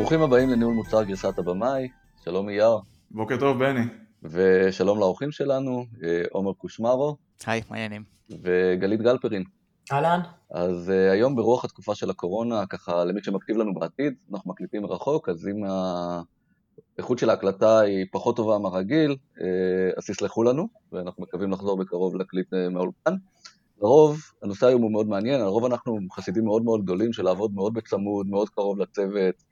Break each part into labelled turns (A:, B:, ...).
A: ברוכים הבאים לניהול מוצר גרסת הבמאי, שלום אייר.
B: בוקר טוב בני.
A: ושלום לאורחים שלנו, אה, עומר קושמרו.
C: היי, מה העניינים?
A: וגלית גלפרין.
D: אהלן.
A: אז uh, היום ברוח התקופה של הקורונה, ככה למי שמקשיב לנו בעתיד, אנחנו מקליטים מרחוק, אז אם האיכות של ההקלטה היא פחות טובה מהרגיל, uh, אז תסלחו לנו, ואנחנו מקווים לחזור בקרוב להקליט uh, מהאולפן. לרוב, הנושא היום הוא מאוד מעניין, לרוב אנחנו חסידים מאוד מאוד גדולים של לעבוד מאוד בצמוד, מאוד קרוב לצוות,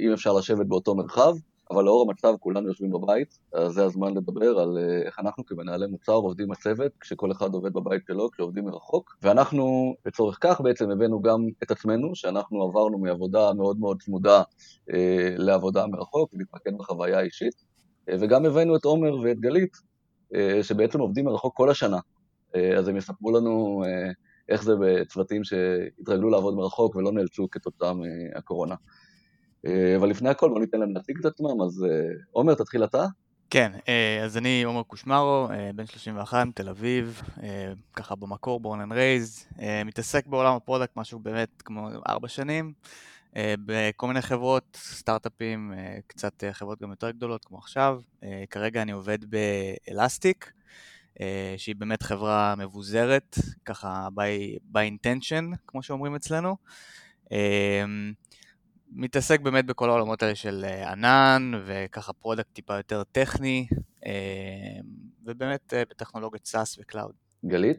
A: אם אפשר לשבת באותו מרחב, אבל לאור המצב כולנו יושבים בבית, אז זה הזמן לדבר על אה, איך אנחנו כמנהלי מוצר עובדים בצוות, כשכל אחד עובד בבית שלו, כשעובדים מרחוק, ואנחנו לצורך כך בעצם הבאנו גם את עצמנו, שאנחנו עברנו מעבודה מאוד מאוד צמודה אה, לעבודה מרחוק, ולהתמקד בחוויה האישית, אה, וגם הבאנו את עומר ואת גלית, אה, שבעצם עובדים מרחוק כל השנה, אה, אז הם יספרו לנו אה, איך זה בצוותים שהתרגלו לעבוד מרחוק ולא נאלצו כתוצאה מהקורונה. אה, אבל לפני הכל בוא ניתן להם להציג את עצמם, אז אה, עומר, תתחיל אתה.
C: כן, אה, אז אני עומר קושמרו, בן 31, תל אביב, ככה במקור, born and raised, מתעסק בעולם ה product משהו באמת כמו ארבע שנים, בכל מיני חברות, סטארט-אפים, קצת חברות גם יותר גדולות כמו עכשיו. כרגע אני עובד ב Elastic, שהיא באמת חברה מבוזרת, ככה by, by intention, כמו שאומרים אצלנו. מתעסק באמת בכל העולמות האלה של אה, ענן, וככה product טיפה יותר טכני, אה, ובאמת אה, בטכנולוגיית SaaS ו cloud.
A: גלית?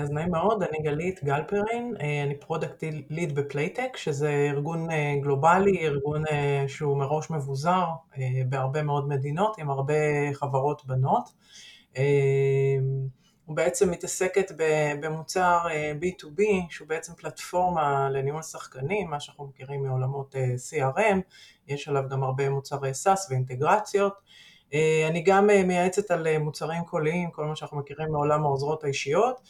D: אז נעים מאוד, אני גלית גלפרין, אני product lead ב Playtech, שזה ארגון גלובלי, ארגון שהוא מראש מבוזר בהרבה מאוד מדינות, עם הרבה חברות בנות. הוא בעצם מתעסקת במוצר אה, B2B, שהוא בעצם פלטפורמה לניהול שחקנים, מה שאנחנו מכירים מעולמות אה, CRM, יש עליו גם הרבה מוצרי SaaS ואינטגרציות. אה, אני גם מייעצת על מוצרים קוליים, כל מה שאנחנו מכירים מעולם העוזרות האישיות,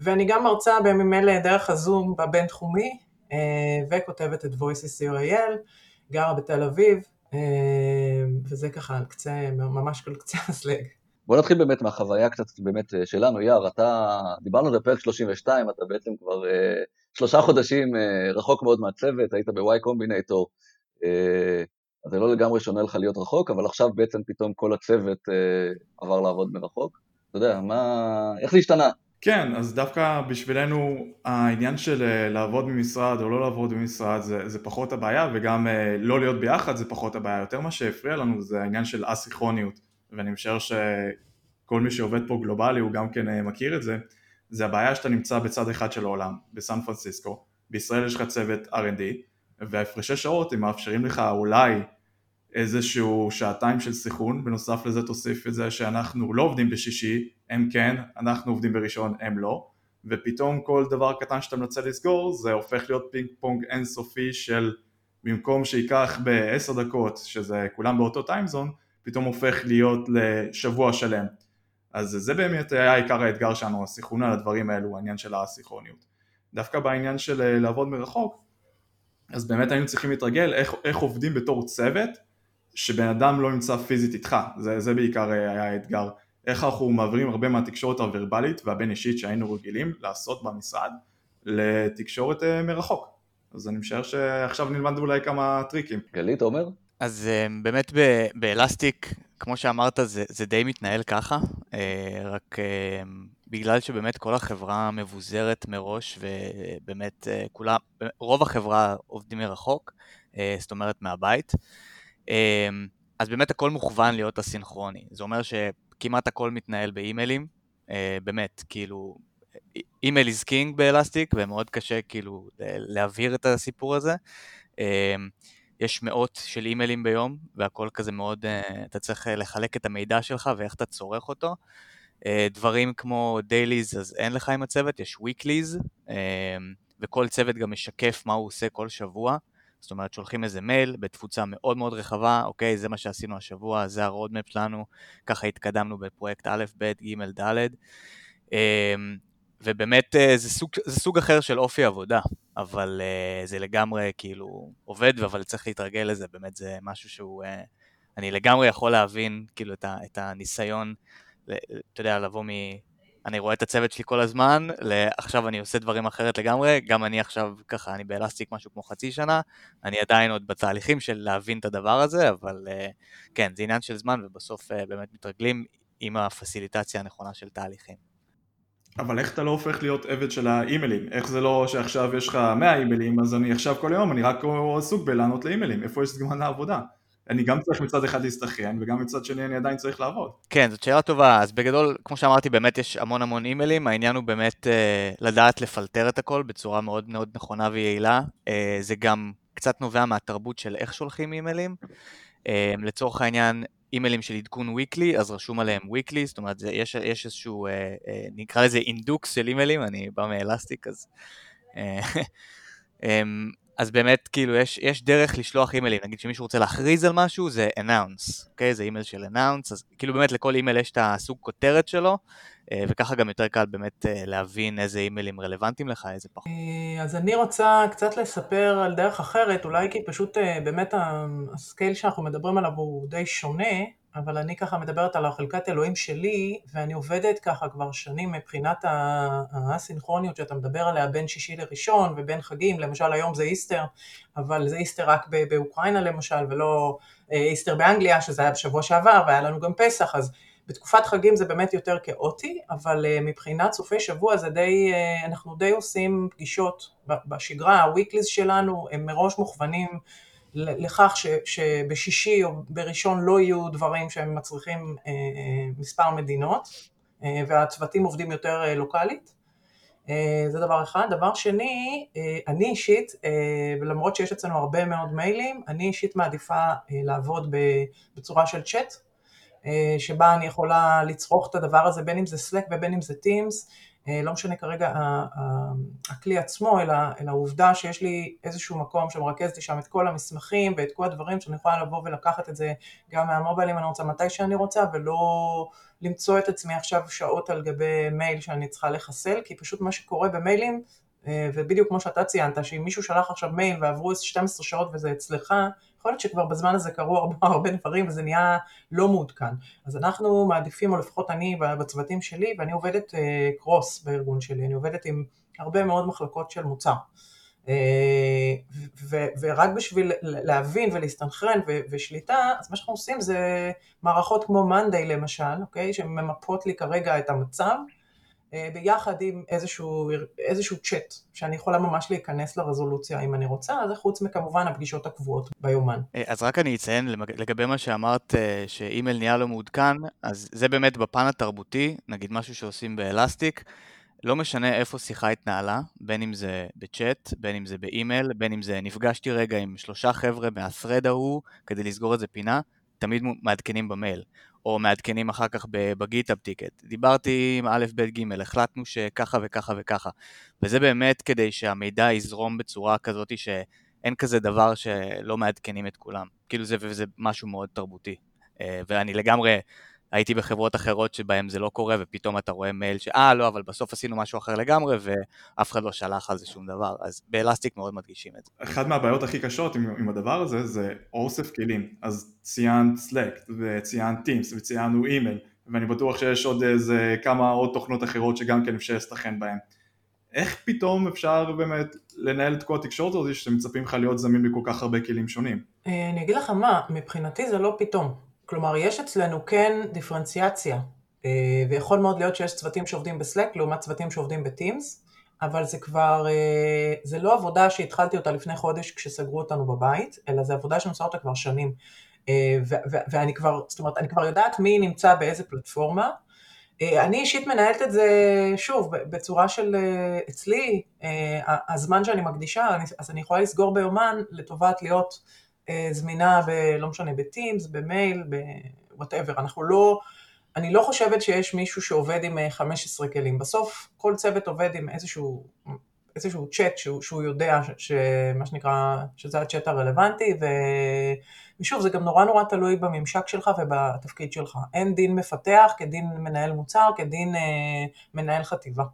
D: ואני גם מרצה בימים אלה דרך הזום בבינתחומי, וכותבת את voices co.il, גרה בתל אביב, וזה ככה על קצה, ממש על קצה הסלג.
A: בוא נתחיל באמת מהחוויה קצת באמת אה, שלנו, יאר, אתה, דיברנו על זה בפרק 32, אתה בעצם כבר uh, שלושה חודשים uh, רחוק מאוד מהצוות, היית ב-Y Combinator, uh, אז זה לא לגמרי שונה לך להיות רחוק, אבל עכשיו בעצם פתאום כל הצוות uh, עבר לעבוד מרחוק. אתה יודע, מה, איך זה השתנה?
B: כן, אז דווקא בשבילנו העניין של לעבוד ממשרד או לא לעבוד במשרד זה, זה פחות הבעיה, וגם לא להיות ביחד זה פחות הבעיה. יותר מה שהפריע לנו זה העניין של אסיכרוניות. ואני משער שכל מי שעובד פה גלובלי הוא גם כן אה, מכיר את זה, זה הבעיה שאתה נמצא בצד אחד של העולם, בסן פרנסיסקו, בישראל יש לך צוות R&D, וההפרשי שעות הם מאפשרים לך אולי איזשהו שעתיים של סיכון, בנוסף לזה תוסיף את זה שאנחנו לא עובדים בשישי, הם כן, אנחנו עובדים בראשון, הם לא, ופתאום כל דבר קטן שאתה מנסה לסגור זה הופך להיות פינג פונג אינסופי של במקום שייקח בעשר דקות, שזה כולם באותו טיימזון, פתאום הופך להיות לשבוע שלם. אז זה באמת היה עיקר האתגר שלנו, הסיכון על הדברים האלו, העניין של הסיכרוניות. דווקא בעניין של אה, לעבוד מרחוק, אז באמת היינו צריכים להתרגל איך, איך עובדים בתור צוות, שבן אדם לא נמצא פיזית איתך, זה, זה בעיקר אה, היה האתגר. איך אנחנו מעבירים הרבה מהתקשורת הוורבלית והבין אישית שהיינו רגילים לעשות במשרד לתקשורת אה, מרחוק. אז אני משער שעכשיו נלמד אולי כמה טריקים.
A: גלית, עומר?
C: אז אה, באמת באלסטיק, כמו שאמרת, זה, זה די מתנהל ככה, אה, רק אה, בגלל שבאמת כל החברה מבוזרת מראש, ובאמת כולה, רוב החברה עובדים מרחוק, זאת אומרת מהבית, אז באמת הכל מוכוון להיות הסינכרוני. זה אומר שכמעט הכל מתנהל באימיילים, באמת, כאילו, אימייל is king באלסטיק, ומאוד קשה כאילו להבהיר את הסיפור הזה. יש מאות של אימיילים ביום, והכל כזה מאוד, אה, אתה צריך אה, לחלק את המידע שלך ואיך אתה צורך אותו. אה, דברים כמו dailies, אז אין לך עם הצוות, יש אה, וכל צוות גם משקף מה הוא עושה כל שבוע. זאת אומרת, שולחים איזה מייל בתפוצה מאוד מאוד רחבה, אוקיי, זה מה שעשינו השבוע, זה ה roadmap שלנו, ככה התקדמנו בפרויקט א', ב', ג', ד'. ובאמת אה, זה סוג, זה סוג אחר של אופי עבודה, אבל uh, זה לגמרי כאילו עובד, אבל צריך להתרגל לזה, באמת זה משהו שהוא, uh, אני לגמרי יכול להבין כאילו את, ה, את הניסיון, אתה יודע, לבוא מ... אני רואה את הצוות שלי כל הזמן, עכשיו אני עושה דברים אחרת לגמרי, גם אני עכשיו ככה, אני באלסטיק משהו כמו חצי שנה, אני עדיין עוד בתהליכים של להבין את הדבר הזה, אבל אה, כן, זה עניין של זמן, ובסוף אה, באמת מתרגלים עם הפסיליטציה הנכונה של תהליכים.
B: אבל איך אתה לא הופך להיות עבד של האימיילים? איך זה לא שעכשיו יש לך 100 אימיילים, אז אני עכשיו כל יום, אני רק עסוק בלענות לאימיילים, איפה יש זמן לעבודה? אני גם צריך מצד אחד להסתכרן, וגם מצד שני אני עדיין צריך לעבוד.
C: כן, זאת שאלה טובה. אז בגדול, כמו שאמרתי, באמת יש המון המון אימיילים. העניין הוא באמת אה, לדעת לפלטר את הכל בצורה מאוד מאוד נכונה ויעילה. אה, זה גם קצת נובע מהתרבות של איך שולחים אימיילים. אה, לצורך העניין, אימיילים של עדכון weekly, אז רשום עליהם weekly, זאת אומרת, זה, יש, יש איזשהו, אה, אה, נקרא לזה אינדוקס של אימיילים, אני בא מ Elastic, אז... אה, אה, אז באמת, כאילו, יש, יש דרך לשלוח אימיילים, נגיד שמישהו רוצה להכריז על משהו, זה announce, אוקיי? זה אימייל של announce, אז כאילו באמת לכל אימייל יש את הסוג כותרת שלו, וככה גם יותר קל באמת אה, להבין איזה אימיילים רלוונטיים לך, איזה פחות.
D: אה, אז אני רוצה קצת לספר על דרך אחרת, אולי כי פשוט באמת ה scale שאנחנו מדברים עליו הוא די שונה, אבל אני ככה מדברת על החלקת אלוהים שלי, ואני עובדת ככה כבר שנים מבחינת האסינכרוניות שאתה מדבר עליה בין שישי לראשון ובין חגים, למשל היום זה Easter, אבל זה Easter רק באוקראינה למשל, ולא Easter באנגליה, שזה היה בשבוע שעבר, והיה לנו גם פסח, אז בתקופת חגים זה באמת יותר כאוטי, אבל אה, מבחינת סופי שבוע זה די, אה, אנחנו די עושים פגישות בשגרה, ה weeklies שלנו הם מראש מוכוונים לכך ש, שבשישי או בראשון לא יהיו דברים שהם מצריכים אה, מספר מדינות, והצוותים עובדים יותר לוקאלית. זה דבר אחד. דבר שני, אני אישית, ולמרות שיש אצלנו הרבה מאוד מיילים, אני אישית מעדיפה לעבוד בצורה של צ'אט, שבה אני יכולה לצרוך את הדבר הזה, בין אם זה Slack ובין אם זה Teams, אה, לא משנה כרגע הכלי עצמו, אלא, אלא העובדה שיש לי איזשהו מקום שמרכז לי שם את כל המסמכים ואת כל הדברים שאני יכולה לבוא ולקחת את זה גם מהמובייל אם אני רוצה, מתי שאני רוצה, ולא למצוא את עצמי עכשיו שעות על גבי מייל שאני צריכה לחסל, כי פשוט מה שקורה במיילים, אה, ובדיוק כמו שאתה ציינת, שאם מישהו שלח עכשיו מייל ועברו 12 שעות וזה אצלך, יכול להיות שכבר בזמן הזה קרו הרבה, הרבה דברים וזה נהיה לא מעודכן. אז אנחנו מעדיפים, או לפחות אני בצוותים שלי, ואני עובדת קרוס אה, בארגון שלי, אני עובדת עם הרבה מאוד מחלקות של מוצר. אה, ורק בשביל להבין ולהסתנכרן ושליטה, אז מה שאנחנו עושים זה מערכות כמו מאנדיי למשל, אוקיי? שממפות לי כרגע את המצב, ביחד עם איזשהו, איזשהו צ'אט, שאני יכולה ממש להיכנס לרזולוציה אם אני רוצה, זה חוץ מכמובן הפגישות הקבועות ביומן.
C: אה, אז רק אני אציין לגבי מה שאמרת, אה, שאימייל נהיה לא מעודכן, אז זה באמת בפן התרבותי, נגיד משהו שעושים ב Elastic, לא משנה איפה שיחה התנהלה, בין אם זה בצ'אט, בין אם זה באימייל, בין אם זה נפגשתי רגע עם שלושה חבר'ה מה thread ההוא כדי לסגור איזה פינה, תמיד מעדכנים במייל. או מעדכנים אחר כך ב GitHub ticket. דיברתי עם א', ב', ג', החלטנו שככה וככה וככה. וזה באמת כדי שהמידע יזרום בצורה כזאת שאין כזה דבר שלא מעדכנים את כולם. כאילו זה, וזה משהו מאוד תרבותי. אה, ואני לגמרי הייתי בחברות אחרות שבהן זה לא קורה, ופתאום אתה רואה מייל שאה, לא, אבל בסוף עשינו משהו אחר לגמרי, ואף אחד לא שלח על זה שום דבר. אז באלסטיק מאוד מדגישים את זה.
B: אחת מהבעיות הכי קשות עם, עם הדבר הזה, זה אוסף כלים. אז ציינת Slack, וציינת Teams, וציינו אימייל, ואני בטוח שיש עוד איזה כמה עוד תוכנות אחרות שגם כן אפשר להסתכן בהן. איך פתאום אפשר באמת לנהל את כל התקשורת הזאת שמצפים לך להיות זמין בכל כך הרבה כלים שונים?
D: אה, אני אגיד לך מה, מבחינתי זה לא פתאום. כלומר, יש אצלנו כן דיפרנציאציה, אה, ויכול מאוד להיות שיש צוותים שעובדים בסלק לעומת צוותים שעובדים בטימס, אבל זה כבר, אה, זה לא עבודה שהתחלתי אותה לפני חודש כשסגרו אותנו בבית, אלא זה עבודה שאני עושה אותה כבר שנים. אה, ואני כבר, זאת אומרת, אני כבר יודעת מי נמצא באיזה פלטפורמה. אני אישית מנהלת את זה, שוב, בצורה של אצלי, הזמן שאני מקדישה, אז אני יכולה לסגור ביומן לטובת להיות זמינה ב... לא משנה, בטימס, במייל, בוואטאבר. אנחנו לא, אני לא חושבת שיש מישהו שעובד עם 15 אה, כלים. בסוף כל צוות עובד עם איזשהו, איזשהו צ'אט שהוא, שהוא יודע, ש, מה שנקרא, שזה הצ'אט הרלוונטי, ו... ושוב, זה גם נורא נורא תלוי בממשק שלך ובתפקיד שלך. אין דין מפתח כדין מנהל מוצר, כדין אה, מנהל חטיבה.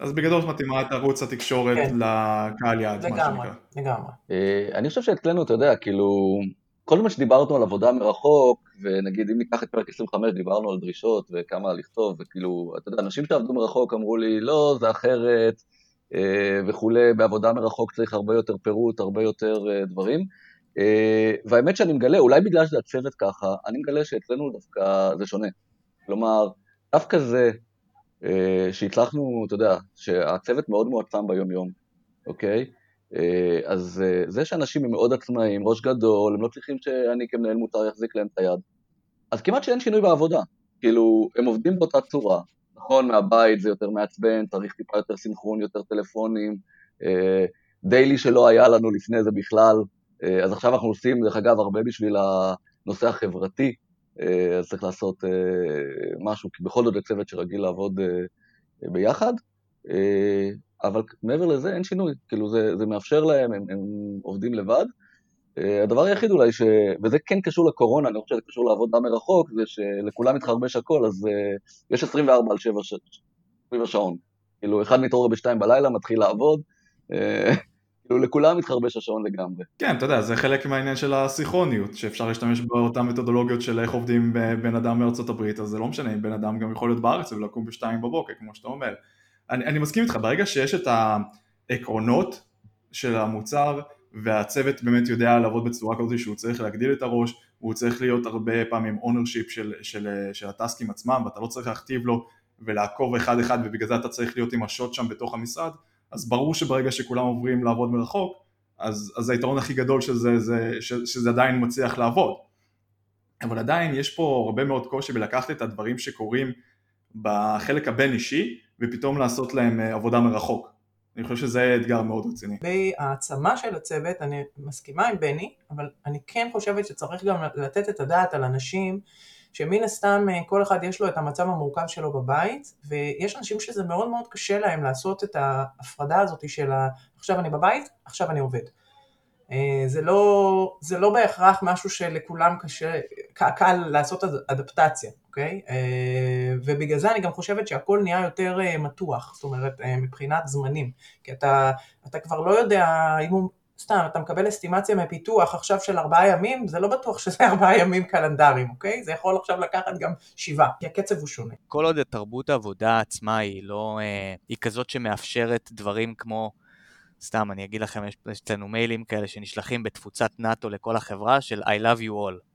B: אז בגדול מתאימה את ערוץ התקשורת כן. לקהל יעד,
D: לגמרי, לגמרי.
A: אה, אני חושב שאצלנו, אתה יודע, כאילו, כל מה שדיברנו על עבודה מרחוק, ונגיד אם ניקח את פרק 25, דיברנו על דרישות וכמה לכתוב, וכאילו, אתה יודע, אנשים שעבדו מרחוק אמרו לי, לא, זה אחרת, אה, וכולי, בעבודה מרחוק צריך הרבה יותר פירוט, הרבה יותר אה, דברים. והאמת שאני מגלה, אולי בגלל שזה הצוות ככה, אני מגלה שאצלנו דווקא זה שונה. כלומר, דווקא זה שהצלחנו, אתה יודע, שהצוות מאוד מועצם ביום-יום, אוקיי? אז זה שאנשים הם מאוד עצמאים, ראש גדול, הם לא צריכים שאני כמנהל מוצר יחזיק להם את היד. אז כמעט שאין שינוי בעבודה. כאילו, הם עובדים באותה צורה, נכון, מהבית זה יותר מעצבן, צריך טיפה יותר סינכרון, יותר טלפונים, דיילי שלא היה לנו לפני זה בכלל, אה, אז עכשיו אנחנו עושים, דרך אגב, הרבה בשביל הנושא החברתי, אה, אז צריך לעשות אה, משהו, כי בכל זאת זה צוות שרגיל לעבוד ביחד, אבל מעבר לזה אין שינוי, כאילו זה, זה מאפשר להם, הם, הם עובדים לבד. הדבר היחיד אולי, ש... וזה כן קשור לקורונה, אני חושב שזה קשור לעבודה מרחוק, זה שלכולם מתחרבש הכל, אז יש 24 על 7 סביב השעון. כאילו, אחד מתעורר בשתיים בלילה, מתחיל לעבוד, לכולם מתחרבש השעון לגמרי.
B: כן, אתה יודע, זה חלק מהעניין של האסינכרוניות, שאפשר להשתמש באותן מתודולוגיות של איך עובדים בן אדם מארצות הברית, אז זה לא משנה אם בן אדם גם יכול להיות בארץ ולקום בשתיים בבוקר, כמו שאתה אומר. אני, אני מסכים איתך, ברגע שיש את העקרונות של המוצר, והצוות באמת יודע לעבוד בצורה כזאת שהוא צריך להגדיל את הראש, הוא צריך להיות הרבה פעמים ownership של, של, של הטסקים עצמם, ואתה לא צריך להכתיב לו ולעקוב אחד אחד, ובגלל זה אתה צריך להיות עם השוט שם בתוך המשרד, אז ברור שברגע שכולם עוברים לעבוד מרחוק, אז, אז היתרון הכי גדול שזה, זה, שזה עדיין מצליח לעבוד. אבל עדיין יש פה הרבה מאוד קושי בלקחת את הדברים שקורים בחלק הבין אישי ופתאום לעשות להם אה, עבודה מרחוק. אני חושב שזה אתגר מאוד רציני.
D: לגבי העצמה של הצוות, אני מסכימה עם בני, אבל אני כן חושבת שצריך גם לתת את הדעת על אנשים שמן הסתם אה, כל אחד יש לו את המצב המורכב שלו בבית, ויש אנשים שזה מאוד מאוד קשה להם לעשות את ההפרדה הזאת של ה... עכשיו אני בבית, עכשיו אני עובד. אה, זה לא, זה לא בהכרח משהו שלכולם קשה, קל לעשות אדפטציה, אוקיי? אה, ובגלל זה אני גם חושבת שהכל נהיה יותר מתוח, זאת אומרת מבחינת זמנים, כי אתה, אתה כבר לא יודע אם הוא סתם, אתה מקבל אסטימציה מפיתוח עכשיו של ארבעה ימים, זה לא בטוח שזה ארבעה ימים קלנדריים, אוקיי? זה יכול עכשיו לקחת גם שבעה, כי הקצב הוא שונה.
C: כל עוד תרבות העבודה עצמה היא לא, אה, היא כזאת שמאפשרת דברים כמו, סתם, אני אגיד לכם, יש אצלנו מיילים כאלה שנשלחים בתפוצת נאטו לכל החברה של I love you all.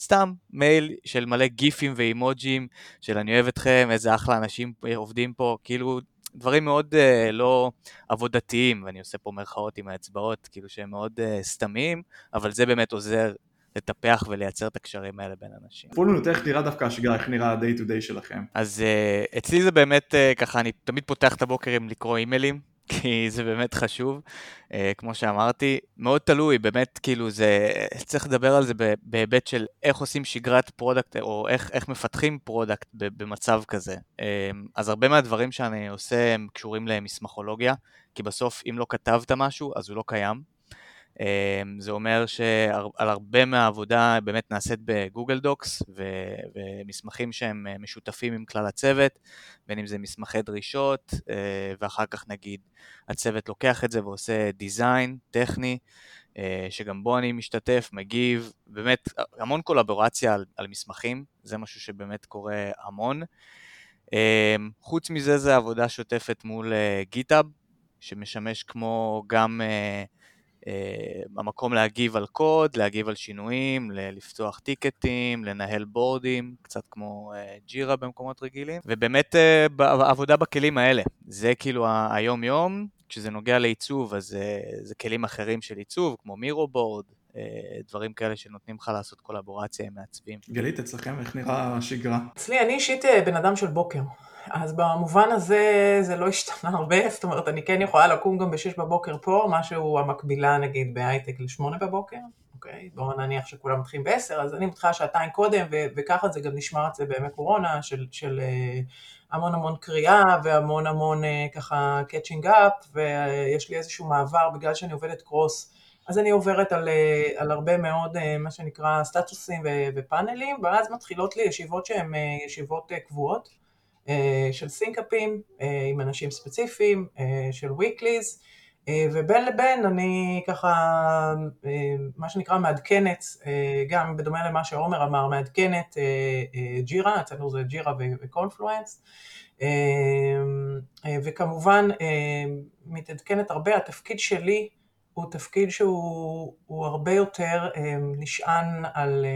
C: סתם מייל של מלא גיפים ואימוג'ים של אני אוהב אתכם, איזה אחלה אנשים עובדים פה, כאילו דברים מאוד uh, לא עבודתיים, ואני עושה פה מירכאות עם האצבעות, כאילו שהם מאוד uh, סתמיים, אבל זה באמת עוזר לטפח ולייצר את הקשרים האלה בין אנשים.
B: תפרו לנו איך נראה דווקא השגרה, איך נראה ה-day to day שלכם.
C: אז uh, אצלי זה באמת uh, ככה, אני תמיד פותח את הבוקר עם לקרוא אימיילים, כי זה באמת חשוב, אה, כמו שאמרתי. מאוד תלוי, באמת, כאילו, זה, צריך לדבר על זה בהיבט של איך עושים שגרת product, או איך, איך מפתחים product במצב כזה. אה, אז הרבה מהדברים שאני עושה הם קשורים למסמכולוגיה, כי בסוף, אם לא כתבת משהו, אז הוא לא קיים. אמ, זה אומר שעל הרבה מהעבודה באמת נעשית ב Google Docs ומסמכים שהם אה, משותפים עם כלל הצוות, בין אם זה מסמכי דרישות, אה, ואחר כך נגיד הצוות לוקח את זה ועושה דיזיין טכני, אה, שגם בו אני משתתף, מגיב, באמת המון קולבורציה על, על מסמכים, זה משהו שבאמת קורה המון. אמ, חוץ מזה זה עבודה שוטפת מול גיטאב, שמשמש כמו גם אה, המקום להגיב על קוד, להגיב על שינויים, לפתוח טיקטים, לנהל בורדים, קצת כמו אה, ג'ירה במקומות רגילים, ובאמת אה, עבודה בכלים האלה, זה כאילו היום-יום, כשזה נוגע לעיצוב אז זה כלים אחרים של עיצוב, כמו Miro board, דברים כאלה שנותנים לך לעשות קולבורציה עם מעצבים.
B: גלית, אצלכם איך נראה השגרה?
D: אצלי, אני אישית בן אדם של בוקר. אז במובן הזה זה לא השתנה הרבה, זאת אומרת, אני כן יכולה לקום גם ב-6 בבוקר פה, משהו המקבילה נגיד בהייטק ל-8 בבוקר, אוקיי? בואו נניח שכולם מתחילים ב-10, אז אני מתחילה שעתיים קודם, ו- וככה זה גם נשמר את זה בימי קורונה, של, של אה, המון המון קריאה והמון המון אה, ככה catching up, ויש לי איזשהו מעבר, בגלל שאני עובדת cross, אז אני עוברת על, uh, על הרבה מאוד, מה שנקרא, סטטוסים ופאנלים, ואז מתחילות לי ישיבות שהן ישיבות קבועות. אה, של סינקאפים אה, עם אנשים ספציפיים, אה, של weeklies, ובין לבין אני ככה, מה שנקרא מעדכנת, גם בדומה למה שעומר אמר, מעדכנת ג'ירה, אצלנו זה ג'ירה וקונפלואנס, וכמובן מתעדכנת הרבה, התפקיד שלי הוא תפקיד שהוא הרבה יותר נשען על,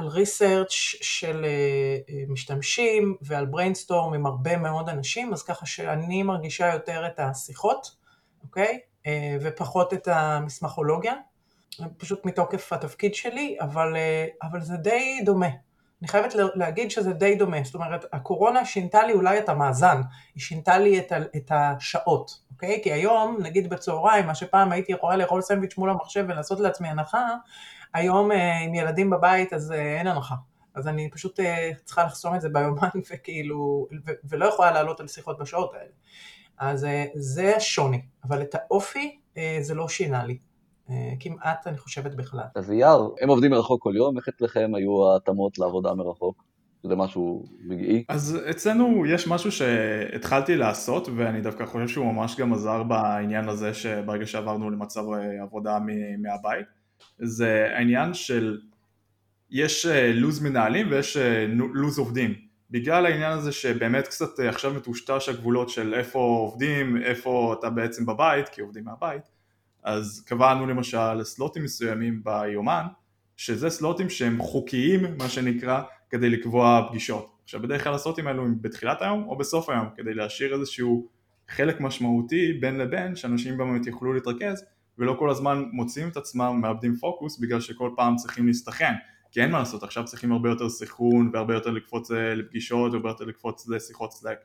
D: על research של משתמשים ועל brainstorm עם הרבה מאוד אנשים, אז ככה שאני מרגישה יותר את השיחות, אוקיי? ופחות את המסמכולוגיה, פשוט מתוקף התפקיד שלי, אבל, אבל זה די דומה. אני חייבת להגיד שזה די דומה, זאת אומרת, הקורונה שינתה לי אולי את המאזן, היא שינתה לי את, את השעות, אוקיי? כי היום, נגיד בצהריים, מה שפעם הייתי יכולה לאכול סנדוויץ' מול המחשב ולעשות לעצמי הנחה, היום עם ילדים בבית אז אין הנחה. אז אני פשוט צריכה לחסום את זה ביומן וכאילו, ולא יכולה לעלות על שיחות בשעות האלה. אז זה השוני, אבל את האופי זה לא שינה לי. כמעט, אני חושבת בכלל.
A: אז אייר, הם עובדים מרחוק כל יום, איך אצלכם היו ההתאמות לעבודה מרחוק? זה משהו רגעי?
B: אז אצלנו יש משהו שהתחלתי לעשות, ואני דווקא חושב שהוא ממש גם עזר בעניין הזה, שברגע שעברנו למצב עבודה מהבית, זה העניין של, יש לוז מנהלים ויש לוז עובדים. בגלל העניין הזה שבאמת קצת עכשיו מטושטש הגבולות של איפה עובדים, איפה אתה בעצם בבית, כי עובדים מהבית, אז קבענו למשל סלוטים מסוימים ביומן, שזה סלוטים שהם חוקיים, מה שנקרא, כדי לקבוע פגישות. עכשיו בדרך כלל הסלוטים האלו הם בתחילת היום או בסוף היום, כדי להשאיר איזשהו חלק משמעותי בין לבין, שאנשים באמת יוכלו להתרכז, ולא כל הזמן מוצאים את עצמם, מאבדים פוקוס, בגלל שכל פעם צריכים להסתכן. כי אין מה לעשות, עכשיו צריכים הרבה יותר סנכרון והרבה יותר לקפוץ לפגישות והרבה יותר לקפוץ לשיחות סלאק.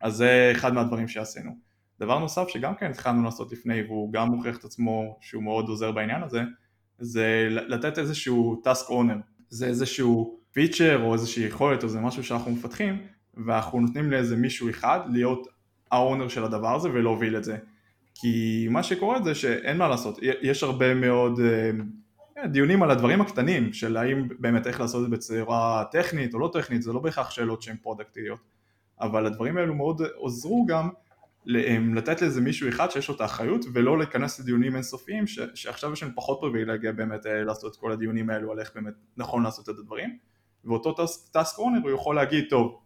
B: אז זה אחד מהדברים שעשינו. דבר נוסף שגם כן התחלנו לעשות לפני והוא גם מוכיח את עצמו שהוא מאוד עוזר בעניין הזה, זה לתת איזשהו task owner, זה איזשהו פיצ'ר או איזושהי יכולת או זה משהו שאנחנו מפתחים ואנחנו נותנים לאיזה מישהו אחד להיות האונר של הדבר הזה ולהוביל את זה. כי מה שקורה זה שאין מה לעשות, יש הרבה מאוד דיונים על הדברים הקטנים של האם באמת איך לעשות את זה בצורה טכנית או לא טכנית, זה לא בהכרח שאלות שהן פרודקטיות, אבל הדברים האלו מאוד עוזרו גם לתת לאיזה מישהו אחד שיש לו את האחריות ולא להיכנס לדיונים אינסופיים ש, שעכשיו יש לנו פחות פריבילגיה באמת לעשות את כל הדיונים האלו על איך באמת נכון לעשות את הדברים. ואותו task owner הוא יכול להגיד טוב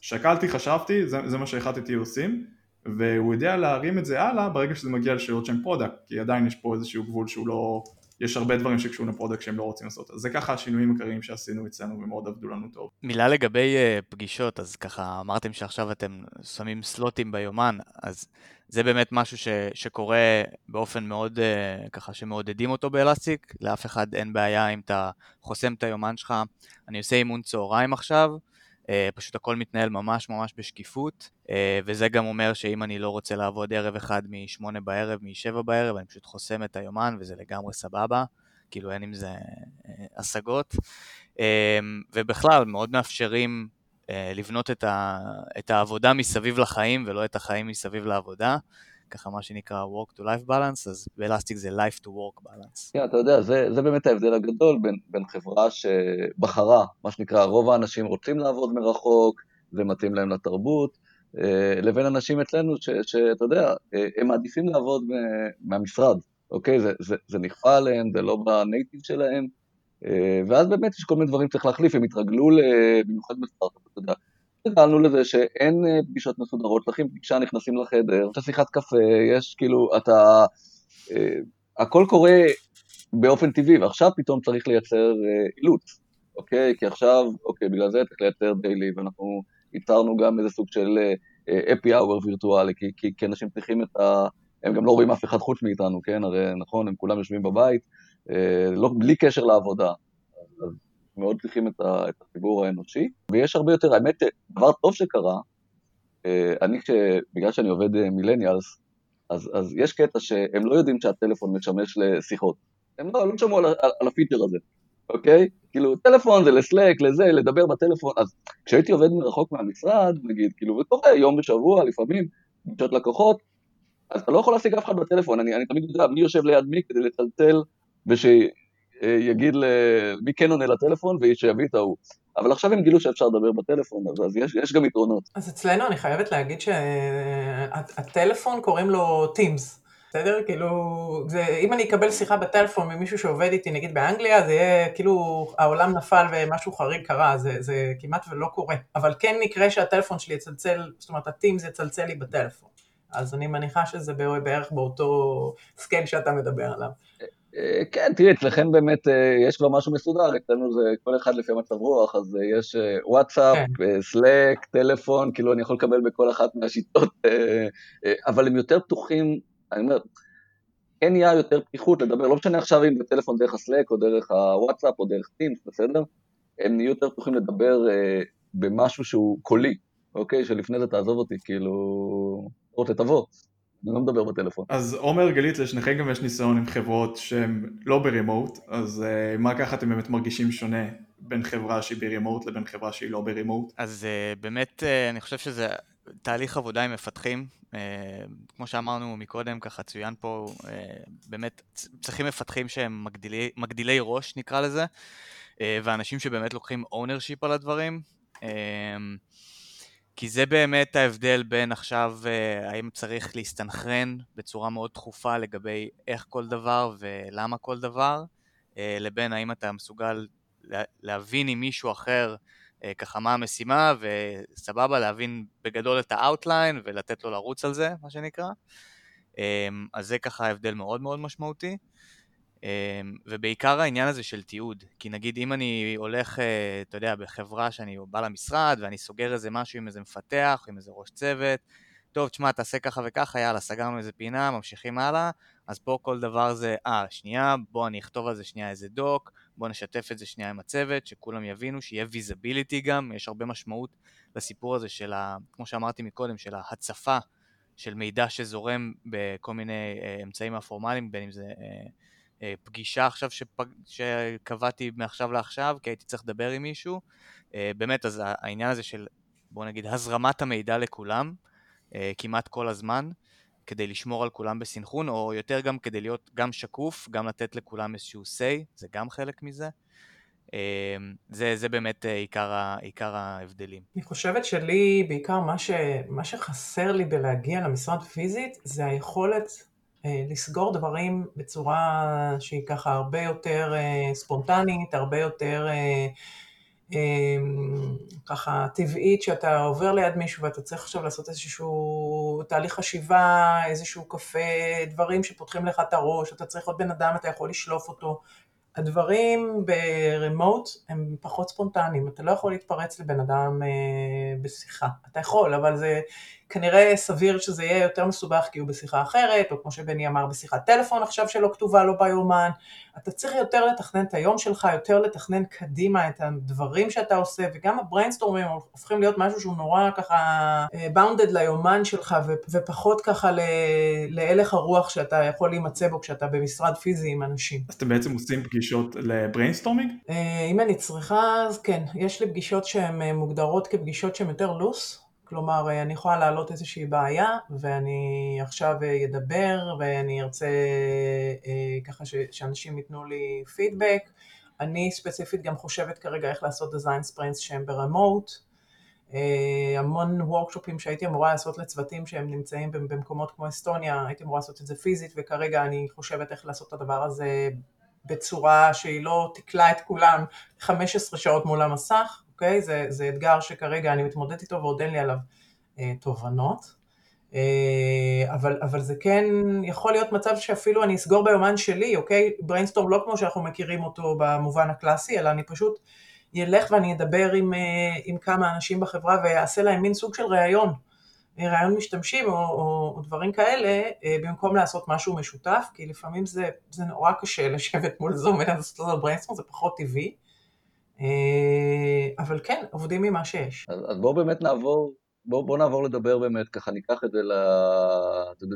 B: שקלתי חשבתי זה, זה מה שהחלטתי עושים. והוא יודע להרים את זה הלאה ברגע שזה מגיע לשאלות שהן product כי עדיין יש פה איזשהו גבול שהוא לא יש הרבה דברים שקשורים ל product שהם לא רוצים לעשות. אז זה ככה השינויים העיקריים שעשינו אצלנו ומאוד עבדו לנו טוב.
C: מילה לגבי uh, פגישות, אז ככה אמרתם שעכשיו אתם שמים סלוטים ביומן, אז זה באמת משהו ש, שקורה באופן מאוד, uh, ככה שמעודדים אותו באלסטיק, לאף אחד אין בעיה אם אתה חוסם את היומן שלך. אני עושה אימון צהריים עכשיו, פשוט הכל מתנהל ממש ממש בשקיפות, אה, וזה גם אומר שאם אני לא רוצה לעבוד ערב אחד מ-8 בערב, מ-7 בערב, אני פשוט חוסם את היומן וזה לגמרי סבבה, כאילו אין עם זה אה, השגות. ובכלל, מאוד מאפשרים לבנות את, ה, את העבודה מסביב לחיים ולא את החיים מסביב לעבודה. ככה מה שנקרא work to life balance, אז באלסטיק זה life to work balance.
A: כן, אתה יודע, זה, זה באמת ההבדל הגדול בין, בין חברה שבחרה, מה שנקרא, רוב האנשים רוצים לעבוד מרחוק, זה מתאים להם לתרבות, אה, לבין אנשים אצלנו שאתה יודע, אה, הם מעדיפים לעבוד מהמשרד, אוקיי? זה, זה, זה נכפה עליהם, זה לא בנייטיב שלהם, אה, ואז באמת יש כל מיני דברים שצריך להחליף, הם התרגלו, במיוחד בסטארט-אפ, אתה יודע. הגענו לזה שאין אה, פגישות מסודרות, צריכים פגישה, נכנסים לחדר, יש שיחת קפה, יש כאילו, אתה... אה, הכל קורה באופן טבעי, ועכשיו פתאום צריך לייצר אה, אילוץ, אוקיי? כי עכשיו, אוקיי, בגלל זה צריך לייצר דיילי, ואנחנו ייצרנו גם איזה סוג של אפי אאואר וירטואלי, כי, כי, כי אנשים צריכים את ה... הם גם לא רואים אף אחד חוץ מאיתנו, כן? הרי נכון, הם כולם יושבים בבית, לא, בלי קשר לעבודה. מאוד צריכים את, החיבור האנושי, ויש הרבה יותר, האמת, דבר טוב שקרה, אה, אני, בגלל שאני עובד מילניאלס, אז, אז יש קטע שהם לא יודעים שהטלפון משמש לשיחות. הם לא, לא שמעו על, על, על הפיצ'ר הזה, אוקיי? כאילו, טלפון זה לסלק, לזה, לדבר בטלפון. אז כשהייתי עובד מרחוק מהמשרד, נגיד, כאילו, וקורה יום בשבוע, לפעמים, פגישות לקוחות, אז אתה לא יכול להשיג אף אחד בטלפון, אני, אני תמיד יודע מי יושב ליד מי כדי לצלצל, וש... יגיד למי כן עונה לטלפון ושיביא את ההוא. אבל עכשיו הם גילו שאפשר לדבר בטלפון, אז, אז יש, יש גם יתרונות.
D: אז אצלנו אני חייבת להגיד שהטלפון קוראים לו Teams. בסדר? כאילו, זה, אם אני אקבל שיחה בטלפון ממישהו שעובד איתי, נגיד באנגליה, זה יהיה כאילו העולם נפל ומשהו חריג קרה, זה, זה כמעט ולא קורה. אבל כן מקרה שהטלפון שלי יצלצל, זאת אומרת, הטימס יצלצל לי בטלפון. אז אני מניחה שזה בערך באותו scale שאתה מדבר עליו.
A: אה, כן, תראי, אצלכם באמת אה, יש כבר משהו מסודר, אצלנו זה כל אחד לפי מצב רוח, אז אה, יש וואטסאפ, כן. Slack, טלפון, כאילו אני יכול לקבל בכל אחת מהשיטות, אבל הם יותר פתוחים אני אומר, כן נהיה יותר פתיחות לדבר, לא משנה עכשיו אם זה טלפון דרך ה Slack או דרך הוואטסאפ או דרך Teams, בסדר? הם נהיו יותר פתוחים לדבר במשהו שהוא קולי, אוקיי? שלפני זה תעזוב אותי, כאילו, או תבוא. אני לא מדבר בטלפון.
B: אז עומר גלית, לשניכם גם יש ניסיון עם חברות שהן לא ברימוט, אז uh, מה ככה אתם באמת מרגישים שונה בין חברה שהיא ברימוט לבין חברה שהיא לא ברימוט?
C: אז uh, באמת uh, אני חושב שזה תהליך עבודה עם מפתחים, uh, כמו שאמרנו מקודם, ככה צוין פה, uh, באמת צריכים מפתחים שהם מגדילי, מגדילי ראש נקרא לזה, uh, ואנשים שבאמת לוקחים ownership על הדברים. Uh, כי זה באמת ההבדל בין עכשיו uh, האם צריך להסתנכרן בצורה מאוד תכופה לגבי איך כל דבר ולמה כל דבר, uh, לבין האם אתה מסוגל להבין עם מישהו אחר uh, ככה מה המשימה וסבבה להבין בגדול את ה outline ולתת לו לרוץ על זה, מה שנקרא. אז זה ככה הבדל מאוד מאוד משמעותי. אמ, ובעיקר העניין הזה של תיעוד, כי נגיד אם אני הולך, אה, אתה יודע, בחברה שאני בא למשרד ואני סוגר איזה משהו עם איזה מפתח, עם איזה ראש צוות, טוב, תשמע, תעשה ככה וככה, יאללה, סגרנו איזה פינה, ממשיכים הלאה, אז פה כל דבר זה, אה, שנייה, בוא אני אכתוב על זה שנייה איזה doc, בוא נשתף את זה שנייה עם הצוות, שכולם יבינו, שיהיה visibility גם, יש הרבה משמעות לסיפור הזה של, ה, כמו שאמרתי מקודם, של ההצפה של מידע שזורם בכל מיני אה, אמצעים הפורמליים, בין אם זה... אה, פגישה עכשיו שפג... שקבעתי מעכשיו לעכשיו, כי הייתי צריך לדבר עם מישהו. אה, באמת, אז העניין הזה של, בוא נגיד, הזרמת המידע לכולם, אה, כמעט כל הזמן, כדי לשמור על כולם בסנכרון, או יותר גם כדי להיות גם שקוף, גם לתת לכולם איזשהו say, זה גם חלק מזה. זה, זה באמת עיקר, עיקר ההבדלים.
D: אני חושבת שלי, בעיקר מה, ש, מה שחסר לי בלהגיע למשרד פיזית, זה היכולת אה, לסגור דברים בצורה שהיא ככה הרבה יותר אה, ספונטנית, הרבה יותר אה, ככה טבעית, שאתה עובר ליד מישהו ואתה צריך עכשיו לעשות איזשהו תהליך חשיבה, איזשהו קפה, דברים שפותחים לך את הראש, אתה צריך עוד בן אדם, אתה יכול לשלוף אותו. הדברים ברמוט הם פחות ספונטניים, אתה לא יכול להתפרץ לבן אדם בשיחה. אתה יכול, אבל זה כנראה סביר שזה יהיה יותר מסובך כי הוא בשיחה אחרת, או כמו שבני אמר, בשיחת טלפון עכשיו שלא כתובה לו ביומן. אתה צריך יותר לתכנן את היום שלך, יותר לתכנן קדימה את הדברים שאתה עושה, וגם ה brainstormים הופכים להיות משהו שהוא נורא ככה bounded אה, ליומן שלך, ופחות ככה להלך הרוח שאתה יכול להימצא בו כשאתה במשרד פיזי עם אנשים.
B: אז אתם בעצם עושים פגישות ל brainstorming?
D: אה, אם אני צריכה, אז כן, יש לי פגישות שהן אה, מוגדרות כפגישות שהן יותר לוס. כלומר, אה, אני יכולה להעלות איזושהי בעיה, ואני עכשיו אה, אדבר, ואני ארצה אה, ככה ש, שאנשים ייתנו לי פידבק. אני ספציפית גם חושבת כרגע איך לעשות דיזיין ספרינטס שהם ברמוט. המון וורקשופים שהייתי אמורה לעשות לצוותים שהם נמצאים במקומות כמו אסטוניה, הייתי אמורה לעשות את זה פיזית, וכרגע אני חושבת איך לעשות את הדבר הזה בצורה שהיא לא תקלע את כולם 15 שעות מול המסך, אוקיי? זה, זה אתגר שכרגע אני מתמודדת איתו ועוד אין לי עליו אה, תובנות. אה, אבל, אבל זה כן יכול להיות מצב שאפילו אני אסגור ביומן שלי, אוקיי? brainstorm לא כמו שאנחנו מכירים אותו במובן הקלאסי, אלא אני פשוט ילך ואני אדבר עם, אה, עם כמה אנשים בחברה ואעשה להם מין סוג של ראיון, ראיון משתמשים או, או, או דברים כאלה, אה, במקום לעשות משהו משותף, כי לפעמים זה, זה נורא קשה לשבת מול זום ולעשות את זה brainstorm, זה פחות טבעי. אה, אבל כן, עובדים ממה שיש.
A: אז, אז בואו באמת נעבור, בואו בוא נעבור לדבר באמת, ככה ניקח את זה ל...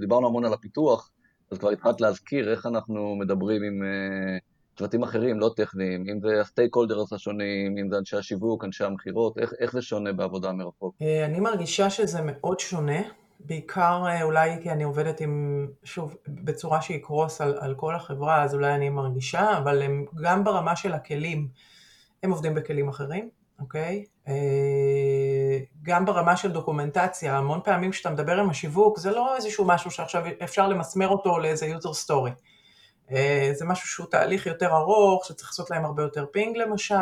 A: דיברנו המון על הפיתוח, אז כבר התחלת להזכיר איך אנחנו מדברים עם uh, צוותים אחרים, לא טכניים, אם זה הסטייק הולדרס השונים, אם זה אנשי השיווק, אנשי המכירות, איך, איך זה שונה בעבודה מרחוק?
D: Uh, אני מרגישה שזה מאוד שונה. בעיקר אולי כי אני עובדת עם, שוב, בצורה שהיא קרוס על, על כל החברה, אז אולי אני מרגישה, אבל הם גם ברמה של הכלים. הם עובדים בכלים אחרים. אוקיי? גם ברמה של דוקומנטציה, המון פעמים כשאתה מדבר עם השיווק, זה לא איזשהו משהו שעכשיו אפשר למסמר אותו לאיזה user story. זה משהו שהוא תהליך יותר ארוך, שצריך לעשות להם הרבה יותר פינג למשל,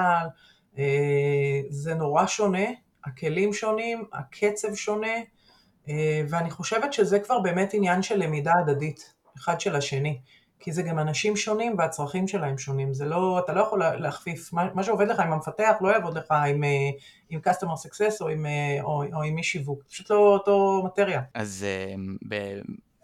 D: זה נורא שונה, הכלים שונים, הקצב שונה, ואני חושבת שזה כבר באמת עניין של למידה הדדית, אחד של השני. כי זה גם אנשים שונים והצרכים שלהם שונים, זה לא, אתה לא יכול להכפיף, מה, מה שעובד לך עם המפתח לא יעבוד לך עם, אה, עם customer success או עם, אה, או, או עם מי שיווק, פשוט לא אותו מטריה.
C: אז אה,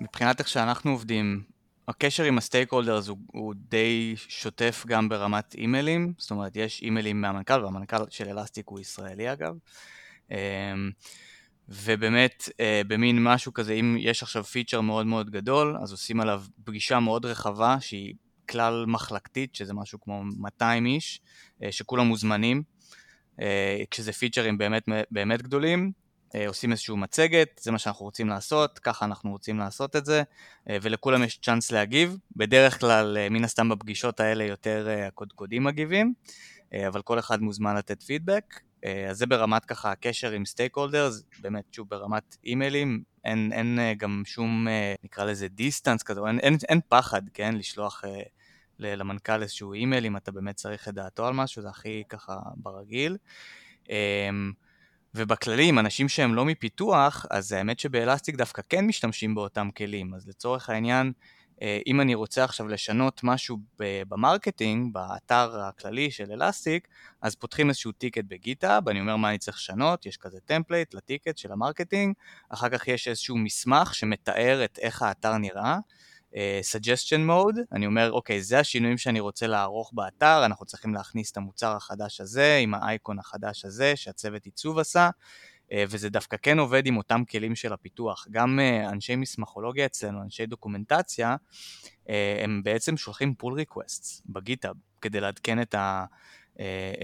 C: מבחינת איך שאנחנו עובדים, הקשר עם ה stakeholders הוא, הוא די שוטף גם ברמת emailים, זאת אומרת יש emailים מהמנכ"ל, והמנכ"ל של Elastic הוא ישראלי אגב. ובאמת אה, במין משהו כזה, אם יש עכשיו feature מאוד מאוד גדול, אז עושים עליו פגישה מאוד רחבה שהיא כלל מחלקתית, שזה משהו כמו 200 איש, אה, שכולם מוזמנים, אה, כשזה featureים באמת, באמת גדולים, אה, עושים איזושהי מצגת, זה מה שאנחנו רוצים לעשות, ככה אנחנו רוצים לעשות את זה, אה, ולכולם יש chance להגיב, בדרך כלל אה, מן הסתם בפגישות האלה יותר הקודקודים מגיבים, אבל כל אחד מוזמן לתת פידבק, אז זה ברמת ככה הקשר עם stakeholders, באמת שוב ברמת emailים, אין, אין אה, גם שום אה, נקרא לזה distance כזה, אין, אין, אין פחד, כן, לשלוח למנכ"ל איזשהו אימייל אם אתה באמת צריך את דעתו על משהו, זה הכי ככה ברגיל. ובכללי, עם אנשים שהם לא מפיתוח, אז האמת שב Elastic דווקא כן משתמשים באותם כלים. אז לצורך העניין, אה, אם אני רוצה עכשיו לשנות משהו ב marketing, באתר הכללי של Elastic, אז פותחים איזשהו ticket ב GitHub, אני אומר מה אני צריך לשנות, יש כזה template ל ticket של ה marketing, אחר כך יש איזשהו מסמך שמתאר את איך האתר נראה, uh, suggestion mode, אני אומר, אוקיי, זה השינויים שאני רוצה לערוך באתר, אנחנו צריכים להכניס את המוצר החדש הזה, עם האייקון החדש הזה, שהצוות עיצוב עשה, אה, וזה דווקא כן עובד עם אותם כלים של הפיתוח. גם אה, אנשי מסמכולוגיה אצלנו, אנשי דוקומנטציה, אה, הם בעצם שולחים pull requests בגיטאב כדי לעדכן את,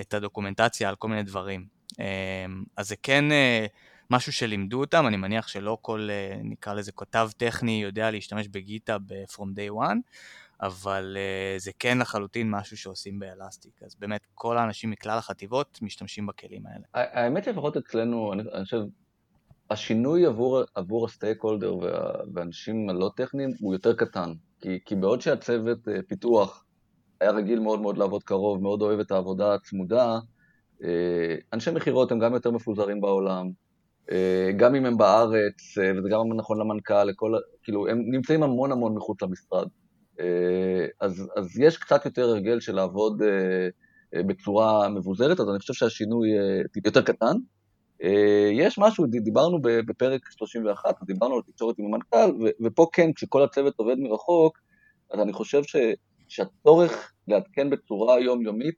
C: את הדוקומנטציה על כל מיני דברים. אז זה כן משהו שלימדו אותם, אני מניח שלא כל, נקרא לזה כותב טכני, יודע להשתמש בגיטאב from day one, אבל uh, זה כן לחלוטין משהו שעושים באלסטיק, אז באמת כל האנשים מכלל החטיבות משתמשים בכלים האלה.
A: האמת שלפחות אצלנו, אני, אני חושב, השינוי עבור, עבור הסטייק הולדר וה, והאנשים הלא טכניים הוא יותר קטן, כי, כי בעוד שהצוות uh, פיתוח היה רגיל מאוד מאוד לעבוד קרוב, מאוד אוהב את העבודה הצמודה, אנשי מכירות הם גם יותר מפוזרים בעולם, גם אם הם בארץ, וזה גם נכון למנכ"ל, לכל, כאילו, הם נמצאים המון המון מחוץ למשרד. אה, אז, אז יש קצת יותר הרגל של לעבוד אה, אה, בצורה מבוזרת, אז אני חושב שהשינוי יותר קטן. יש משהו, דיברנו בפרק 31, דיברנו על תקשורת עם המנכ"ל, ופה כן, כשכל הצוות עובד מרחוק, אז אני חושב ש, שהצורך לעדכן בצורה יומיומית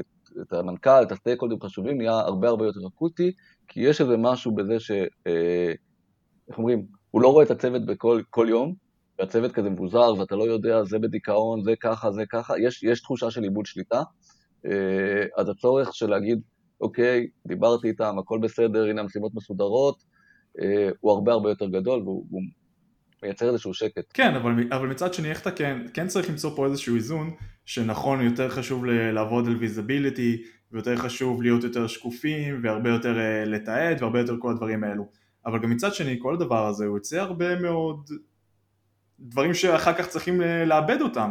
A: את, את המנכ"ל, את הסטייק הולדים חשובים, נהיה הרבה הרבה יותר אקוטי, כי יש איזה משהו בזה ש... איך אומרים? הוא לא רואה את הצוות בכל יום, והצוות כזה מבוזר, ואתה לא יודע, זה בדיכאון, זה ככה, זה ככה, יש, יש תחושה של איבוד שליטה. אה, אז הצורך של להגיד, אוקיי, דיברתי איתם, הכל בסדר, הנה המשימות מסודרות, אה, הוא הרבה הרבה יותר גדול, והוא מייצר איזשהו שקט.
B: כן, אבל, אבל מצד שני, איך אתה כן, כן צריך למצוא פה איזשהו איזון, שנכון, יותר חשוב לעבוד על visibility, ויותר חשוב להיות יותר שקופים, והרבה יותר אה, לתעד, והרבה יותר כל הדברים האלו. אבל גם מצד שני, כל הדבר הזה, הוא יוצא הרבה מאוד דברים שאחר כך צריכים אה, לעבד אותם.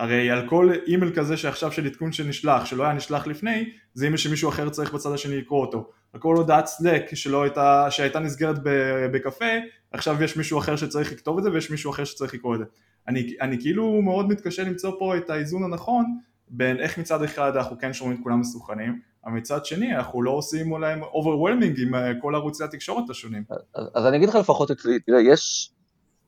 B: הרי על כל אימייל כזה שעכשיו של עדכון שנשלח, שלא היה נשלח לפני, זה אימייל שמישהו אחר צריך בצד השני לקרוא אותו. על כל הודעת Slack הייתה, שהייתה נסגרת בקפה, עכשיו יש מישהו אחר שצריך לכתוב את זה ויש מישהו אחר שצריך לקרוא את זה. אני, אני כאילו מאוד מתקשה למצוא פה את האיזון הנכון בין איך מצד אחד אנחנו כן שומעים את כולם מסוכנים, אבל מצד שני אנחנו לא עושים אולי overwhelming עם אה, כל ערוצי התקשורת השונים.
A: אז, אז אני אגיד לך לפחות אצלי, תראה, יש...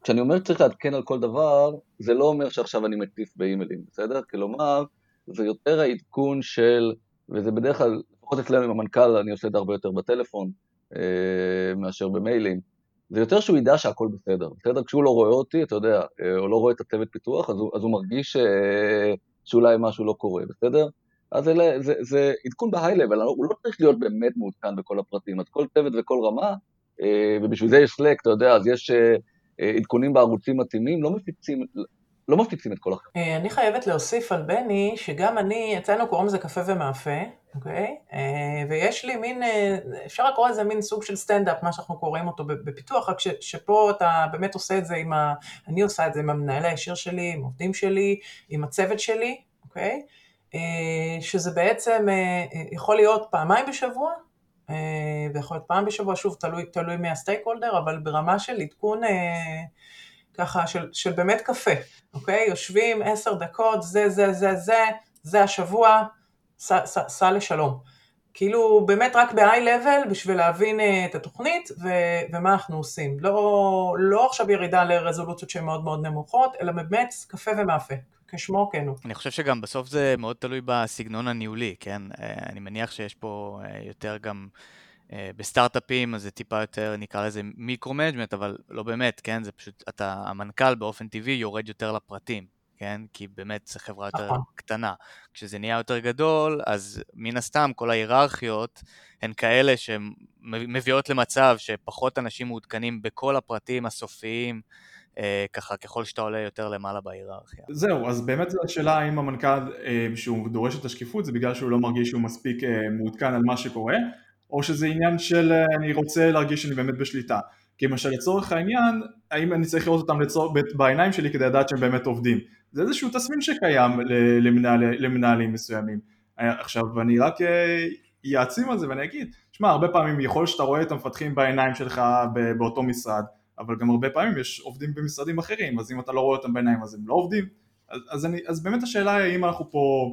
A: כשאני אומר שצריך לעדכן על כל דבר, זה לא אומר שעכשיו אני מטיף באימיילים, בסדר? כלומר, זה יותר העדכון של, וזה בדרך כלל, לפחות אצלנו עם המנכ"ל, אני עושה את זה הרבה יותר בטלפון אה, מאשר במיילים. זה יותר שהוא ידע שהכל בסדר, בסדר? כשהוא לא רואה אותי, אתה יודע, אה, או לא רואה את הצוות פיתוח, אז הוא, אז הוא מרגיש אה, שאולי משהו לא קורה, בסדר? אז זה, זה, זה עדכון בהיי-לבל, הוא לא צריך להיות באמת מעודכן בכל הפרטים, אז כל צוות וכל רמה, אה, ובשביל זה יש סלק, אתה יודע, אז יש... אה, עדכונים בערוצים מתאימים, לא מפיצים, לא מפציצים את כל החברה.
D: אה, אני חייבת להוסיף על בני, שגם אני, אצלנו קוראים לזה קפה ומאפה, אוקיי? אה, ויש לי מין, אה, אפשר לקרוא לזה מין סוג של סטנדאפ, מה שאנחנו קוראים אותו בפיתוח, רק שפה אתה באמת עושה את זה עם ה... אני עושה את זה עם המנהל הישיר שלי, עם עובדים שלי, עם הצוות שלי, אוקיי? שזה בעצם יכול להיות פעמיים בשבוע, ויכול להיות פעם בשבוע, שוב, תלוי, תלוי מי הסטייק הולדר, אבל ברמה של עדכון ככה של, של באמת קפה, אוקיי? יושבים עשר דקות, זה, זה, זה, זה, זה השבוע, סע לשלום. כאילו באמת רק ב-high level בשביל להבין uh, את התוכנית ו- ומה אנחנו עושים. לא, לא עכשיו ירידה לרזולוציות שהן מאוד מאוד נמוכות, אלא באמת קפה ומאפה, כשמו כן הוא.
C: אני חושב שגם בסוף זה מאוד תלוי בסגנון הניהולי, כן? אה, אני מניח שיש פה אה, יותר גם... אה, בסטארט-אפים אז זה טיפה יותר נקרא לזה micro-management, אבל לא באמת, כן? זה פשוט, אתה, המנכ"ל באופן טבעי יורד יותר לפרטים, כן? כי באמת זו חברה יותר נכון. קטנה. כשזה נהיה יותר גדול, אז מן הסתם כל ההיררכיות הן כאלה שמביאות למצב שפחות אנשים מעודכנים בכל הפרטים הסופיים. אה, ככה ככל שאתה עולה יותר למעלה בהיררכיה.
B: זהו, אז באמת זו השאלה האם המנכ"ל אה, שהוא דורש את השקיפות זה בגלל שהוא לא מרגיש שהוא מספיק אה, מעודכן על מה שקורה, או שזה עניין של אה, אני רוצה להרגיש שאני באמת בשליטה. כי למשל לצורך העניין, האם אני צריך לראות אותם לצור... בעיניים שלי כדי לדעת שהם באמת עובדים. זה איזשהו תסמין שקיים למנהל... למנהלים מסוימים. אה, עכשיו אני רק אעצים אה, על זה ואני אגיד, שמע הרבה פעמים יכול שאתה רואה את המפתחים בעיניים שלך באותו משרד, אבל גם הרבה פעמים יש עובדים במשרדים אחרים, אז אם אתה לא רואה אותם בעיניים אז הם לא עובדים. אז, אז, אני, אז באמת השאלה היא האם אנחנו פה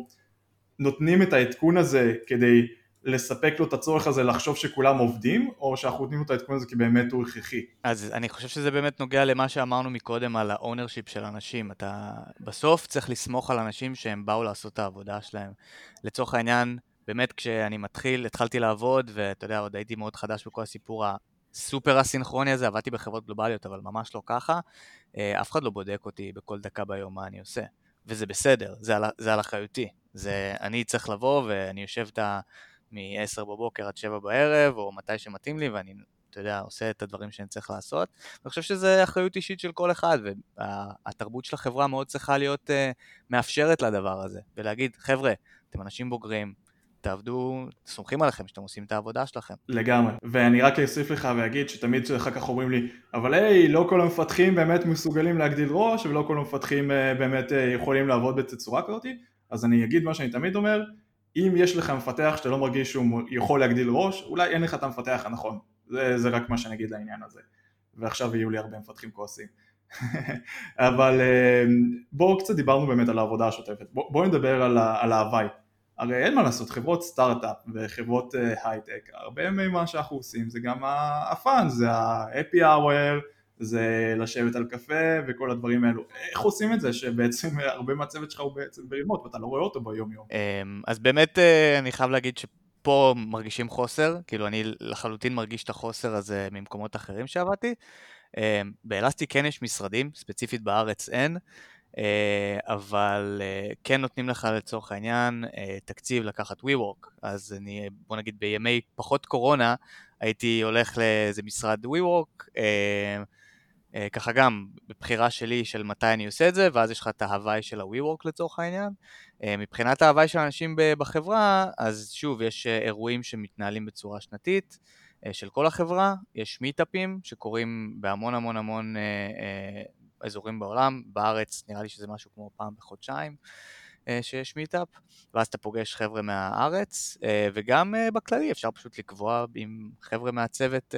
B: נותנים את העדכון הזה כדי לספק לו את הצורך הזה לחשוב שכולם עובדים, או שאנחנו נותנים לו את העדכון הזה כי באמת הוא הכרחי.
C: אז אני חושב שזה באמת נוגע למה שאמרנו מקודם על ה ownership של אנשים. אתה בסוף צריך לסמוך על אנשים שהם באו לעשות את העבודה שלהם. לצורך העניין, באמת כשאני מתחיל, התחלתי לעבוד, ואתה יודע, עוד הייתי מאוד חדש בכל הסיפור הסופר אסינכרוני הזה, עבדתי בחברות גלובליות, אבל ממש לא ככה. אה, אף אחד לא בודק אותי בכל דקה ביום מה אני עושה. וזה בסדר, זה על, זה על אחריותי. זה, אני צריך לבוא ואני יושב את ה... מ-10 בבוקר עד 7 בערב, או מתי שמתאים לי, ואני, אתה יודע, עושה את הדברים שאני צריך לעשות. אני חושב שזה אחריות אישית של כל אחד, והתרבות של החברה מאוד צריכה להיות uh, מאפשרת לדבר הזה, ולהגיד, חבר'ה, אתם אנשים בוגרים, תעבדו, סומכים עליכם שאתם עושים את העבודה שלכם.
B: לגמרי, ואני רק אוסיף לך ואגיד שתמיד אחר כך אומרים לי, אבל היי, לא כל המפתחים באמת מסוגלים להגדיל ראש, ולא כל המפתחים uh, באמת uh, יכולים לעבוד בתצורה כזאת, אז אני אגיד מה שאני תמיד אומר, אם יש לך מפתח שאתה לא מרגיש שהוא יכול להגדיל ראש, אולי אין לך את המפתח הנכון. זה, זה רק מה שאני אגיד לעניין הזה. ועכשיו יהיו לי הרבה מפתחים כועסים. אבל אה, בואו קצת דיברנו באמת על העבודה השוטפת. בואו בוא נדבר על, על ההוואי. הרי אין מה לעשות, חברות סטארט-אפ וחברות הייטק, אה, הרבה ממה שאנחנו עושים זה גם הפאן, זה ה-happy hour, זה לשבת על קפה וכל הדברים האלו. איך עושים את זה שבעצם הרבה מהצוות שלך הוא בעצם ברימות ואתה לא רואה אותו ביום יום?
C: אמ, אז באמת אה, אני חייב להגיד שפה מרגישים חוסר, כאילו אני לחלוטין מרגיש את החוסר הזה ממקומות אחרים שעבדתי. אמ, באלסטי כן יש משרדים, ספציפית בארץ אין. אה, אבל אה, כן נותנים לך לצורך העניין תקציב לקחת WeWork, אז אני, בוא נגיד בימי פחות קורונה הייתי הולך לאיזה משרד WeWork, אה, ככה גם בבחירה שלי של מתי אני עושה את זה, ואז יש לך את ההוואי של ה-WeWork לצורך העניין. אה, מבחינת ההוואי של אנשים בחברה, אז שוב, יש אה, אירועים שמתנהלים בצורה שנתית של כל החברה, יש מיטאפים שקורים בהמון המון המון אזורים בעולם, בארץ נראה לי שזה משהו כמו פעם בחודשיים. שיש מיטאפ, ואז אתה פוגש חבר'ה מהארץ, וגם בכללי אפשר פשוט לקבוע עם חבר'ה מהצוות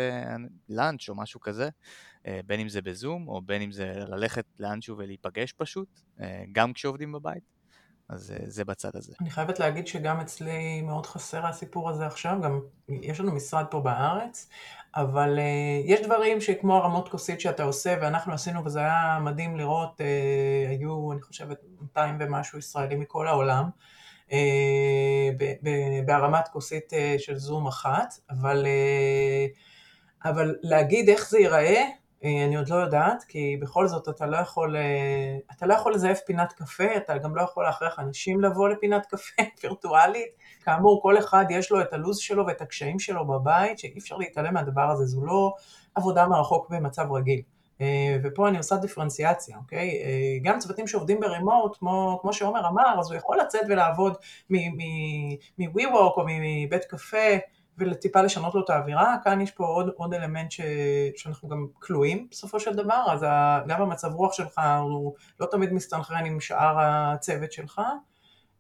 C: לאנץ' או משהו כזה, אה, בין אם זה בזום, או בין אם זה ללכת לאנשהו ולהיפגש פשוט, אה, גם כשעובדים בבית. אז אה, זה בצד הזה.
D: אני חייבת להגיד שגם אצלי מאוד חסר הסיפור הזה עכשיו, גם יש לנו משרד פה בארץ, אבל uh, יש דברים שכמו הרמות כוסית שאתה עושה, ואנחנו עשינו, וזה היה מדהים לראות, uh, היו, אני חושבת, 200 ומשהו ישראלים מכל העולם, uh, בהרמת כוסית uh, של זום אחת, אבל, uh, אבל להגיד איך זה ייראה, אה, אני עוד לא יודעת, כי בכל זאת אתה לא יכול, אה, אתה לא יכול לזייף פינת קפה, אתה גם לא יכול להכריח אנשים לבוא לפינת קפה וירטואלית. כאמור, כל אחד יש לו את הלו"ז שלו ואת הקשיים שלו בבית, שאי אפשר להתעלם מהדבר הזה, זו לא עבודה מרחוק במצב רגיל. ופה אני עושה דיפרנציאציה, אוקיי? גם צוותים שעובדים ברימוט, כמו, כמו שעומר אמר, אז הוא יכול לצאת ולעבוד מ-WeWork או מבית קפה, וטיפה לשנות לו את האווירה, כאן יש פה עוד, עוד אלמנט ש, שאנחנו גם כלואים בסופו של דבר, אז גם המצב רוח שלך הוא לא תמיד מסתנכרן עם שאר הצוות שלך,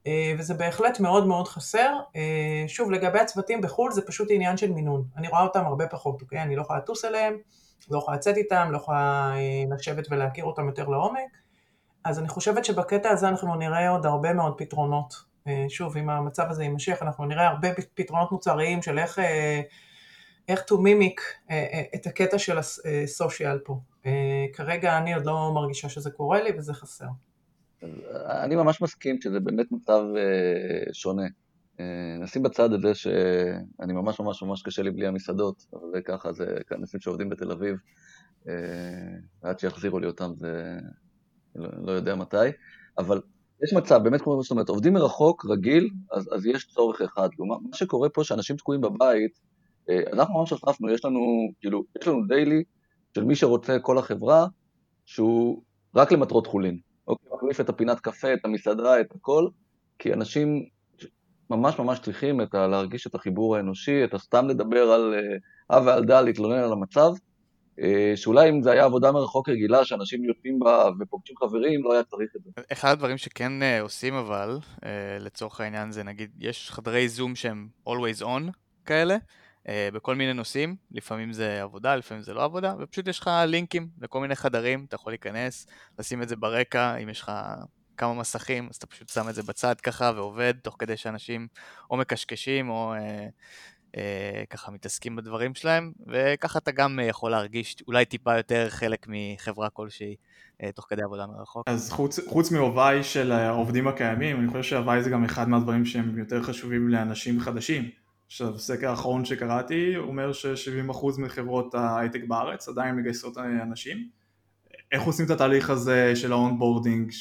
D: אה, וזה בהחלט מאוד מאוד חסר. אה, שוב, לגבי הצוותים בחו"ל זה פשוט עניין של מינון, אני רואה אותם הרבה פחות, אוקיי? אני לא יכולה לטוס אליהם, לא יכולה לצאת איתם, לא יכולה אה, לשבת ולהכיר אותם יותר לעומק, אז אני חושבת שבקטע הזה אנחנו נראה עוד הרבה מאוד פתרונות שוב, אם המצב הזה יימשך, אנחנו נראה הרבה פתרונות מוצריים של איך, אה, איך to mimic אה, את הקטע של הסושיאל פה. כרגע אני עוד לא מרגישה שזה קורה לי וזה חסר.
A: אני ממש מסכים שזה באמת מצב שונה. נשים בצד את זה שאני ממש ממש ממש קשה לי בלי המסעדות, אבל ככה זה אנשים שעובדים בתל אביב, עד שיחזירו לי אותם זה לא, לא יודע מתי, אבל יש מצב, באמת כמו שאת אומרת, עובדים מרחוק, רגיל, אז, אז יש צורך אחד. כלומר, מה שקורה פה, שאנשים תקועים בבית, אה, אנחנו ממש הוספנו, יש לנו, כאילו, יש לנו דיילי של מי שרוצה כל החברה, שהוא רק למטרות חולין. אוקיי, מחליף את הפינת קפה, את המסעדה, את הכל, כי אנשים ממש ממש צריכים את ה, להרגיש את החיבור האנושי, את הסתם לדבר על אה, ועל דל, להתלונן על המצב, שאולי אם זה היה עבודה מרחוק רגילה, שאנשים יוצאים בה ופוגשים חברים, לא היה צריך את זה.
C: אחד הדברים שכן אה, עושים אבל, אה, לצורך העניין זה נגיד, יש חדרי זום שהם always on כאלה, בכל מיני נושאים, לפעמים זה עבודה, לפעמים זה לא עבודה, ופשוט יש לך לינקים לכל מיני חדרים, אתה יכול להיכנס, לשים את זה ברקע, אם יש לך כמה מסכים, אז אתה פשוט שם את זה בצד ככה ועובד, תוך כדי שאנשים או מקשקשים או אה, אה, ככה מתעסקים בדברים שלהם, וככה אתה גם אה, יכול להרגיש אולי טיפה יותר חלק מחברה כלשהי אה, תוך כדי עבודה מרחוק.
B: אז חוץ, חוץ מהווי של העובדים הקיימים, אני חושב שהווי זה גם אחד מהדברים שהם יותר חשובים לאנשים חדשים. עכשיו, סקר האחרון שקראתי אומר ש-70% מחברות ההייטק בארץ עדיין מגייסות אנשים. איך עושים את התהליך הזה של ה onboarding,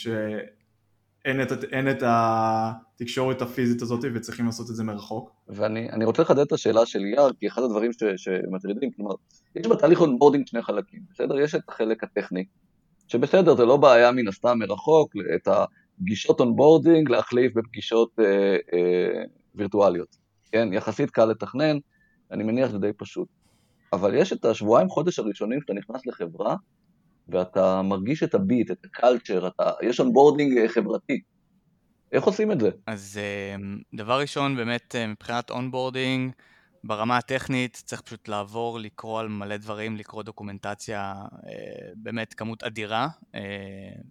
B: שאין את, את התקשורת הפיזית הזאת וצריכים לעשות את זה מרחוק.
A: ואני רוצה לחדד את השאלה של יאיר, כי אחד הדברים ש, שמטרידים, כלומר, יש בתהליך onboarding שני חלקים, בסדר? יש את החלק הטכני, שבסדר, זה לא בעיה מן הסתם מרחוק, את הפגישות onboarding להחליף בפגישות אה, אה, וירטואליות, כן? יחסית קל לתכנן, אני מניח שזה די פשוט. אבל יש את השבועיים חודש הראשונים שאתה נכנס לחברה, ואתה מרגיש את ה beat, את ה culture, אתה, יש onboarding חברתי. איך עושים את זה?
C: אז אמ, דבר ראשון, באמת אה, מבחינת onboarding, ברמה הטכנית צריך פשוט לעבור, לקרוא על מלא דברים, לקרוא documentation, אה, באמת כמות אדירה, אה,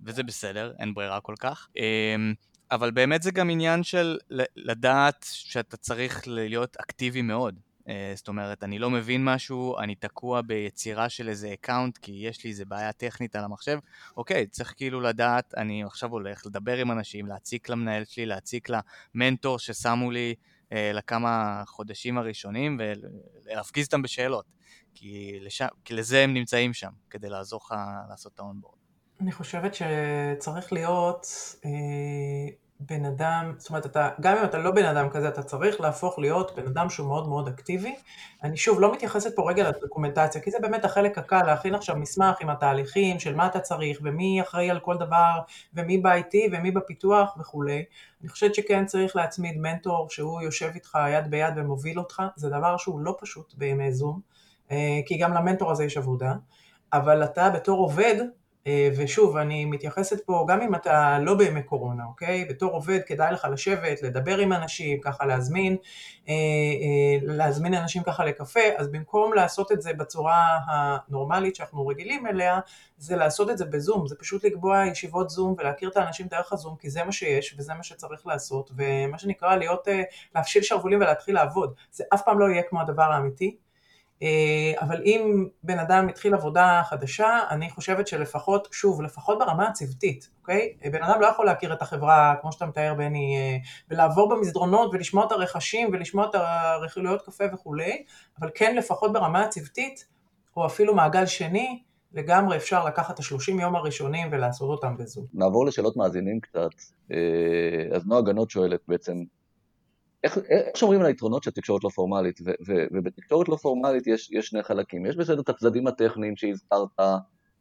C: וזה בסדר, אין ברירה כל כך. אמ, אבל באמת זה גם עניין של לדעת שאתה צריך להיות אקטיבי מאוד. אה, זאת אומרת, אני לא מבין משהו, אני תקוע ביצירה של איזה account כי יש לי איזה בעיה טכנית על המחשב, אוקיי, צריך כאילו לדעת, אני עכשיו הולך לדבר עם אנשים, להציק למנהל שלי, להציק למנטור ששמו לי אה, לכמה חודשים הראשונים ולהפגיז אותם בשאלות, כי, לשם, כי לזה הם נמצאים שם, כדי לעזור לך לעשות את האונבורד.
D: אני חושבת שצריך להיות... אה... בן אדם, זאת אומרת, אתה, גם אם אתה לא בן אדם כזה, אתה צריך להפוך להיות בן אדם שהוא מאוד מאוד אקטיבי. אני שוב לא מתייחסת פה רגע לדוקומנטציה, כי זה באמת החלק הקל, להכין עכשיו מסמך עם התהליכים של מה אתה צריך, ומי אחראי על כל דבר, ומי ב-IT, ומי בפיתוח וכולי. אני חושבת שכן צריך להצמיד מנטור שהוא יושב איתך יד ביד ומוביל אותך, זה דבר שהוא לא פשוט בימי זום, אה, כי גם למנטור הזה יש עבודה, אבל אתה בתור עובד, ושוב, אני מתייחסת פה, גם אם אתה לא בימי קורונה, אוקיי? בתור עובד כדאי לך לשבת, לדבר עם אנשים, ככה להזמין, אה, אה, להזמין אנשים ככה לקפה, אז במקום לעשות את זה בצורה הנורמלית שאנחנו רגילים אליה, זה לעשות את זה בזום, זה פשוט לקבוע ישיבות זום ולהכיר את האנשים דרך הזום, כי זה מה שיש וזה מה שצריך לעשות, ומה שנקרא להיות, להפשיל שרוולים ולהתחיל לעבוד. זה אף פעם לא יהיה כמו הדבר האמיתי. אה, אבל אם בן אדם התחיל עבודה חדשה, אני חושבת שלפחות, שוב, לפחות ברמה הצוותית, אוקיי? בן אדם לא יכול להכיר את החברה, כמו שאתה מתאר בני, אה, ולעבור במסדרונות ולשמוע את הרכשים ולשמוע את הרכילויות קפה וכולי, אבל כן לפחות ברמה הצוותית, או אפילו מעגל שני, לגמרי אפשר לקחת את השלושים יום הראשונים ולעשות אותם בזום.
A: נעבור לשאלות מאזינים קצת. אה, אז נועה גנות שואלת בעצם, איך, איך שומרים על היתרונות של תקשורת לא פורמלית, ו, ו, ובתקשורת לא פורמלית יש, יש שני חלקים, יש בסדר את הצדדים הטכניים שהזכרת,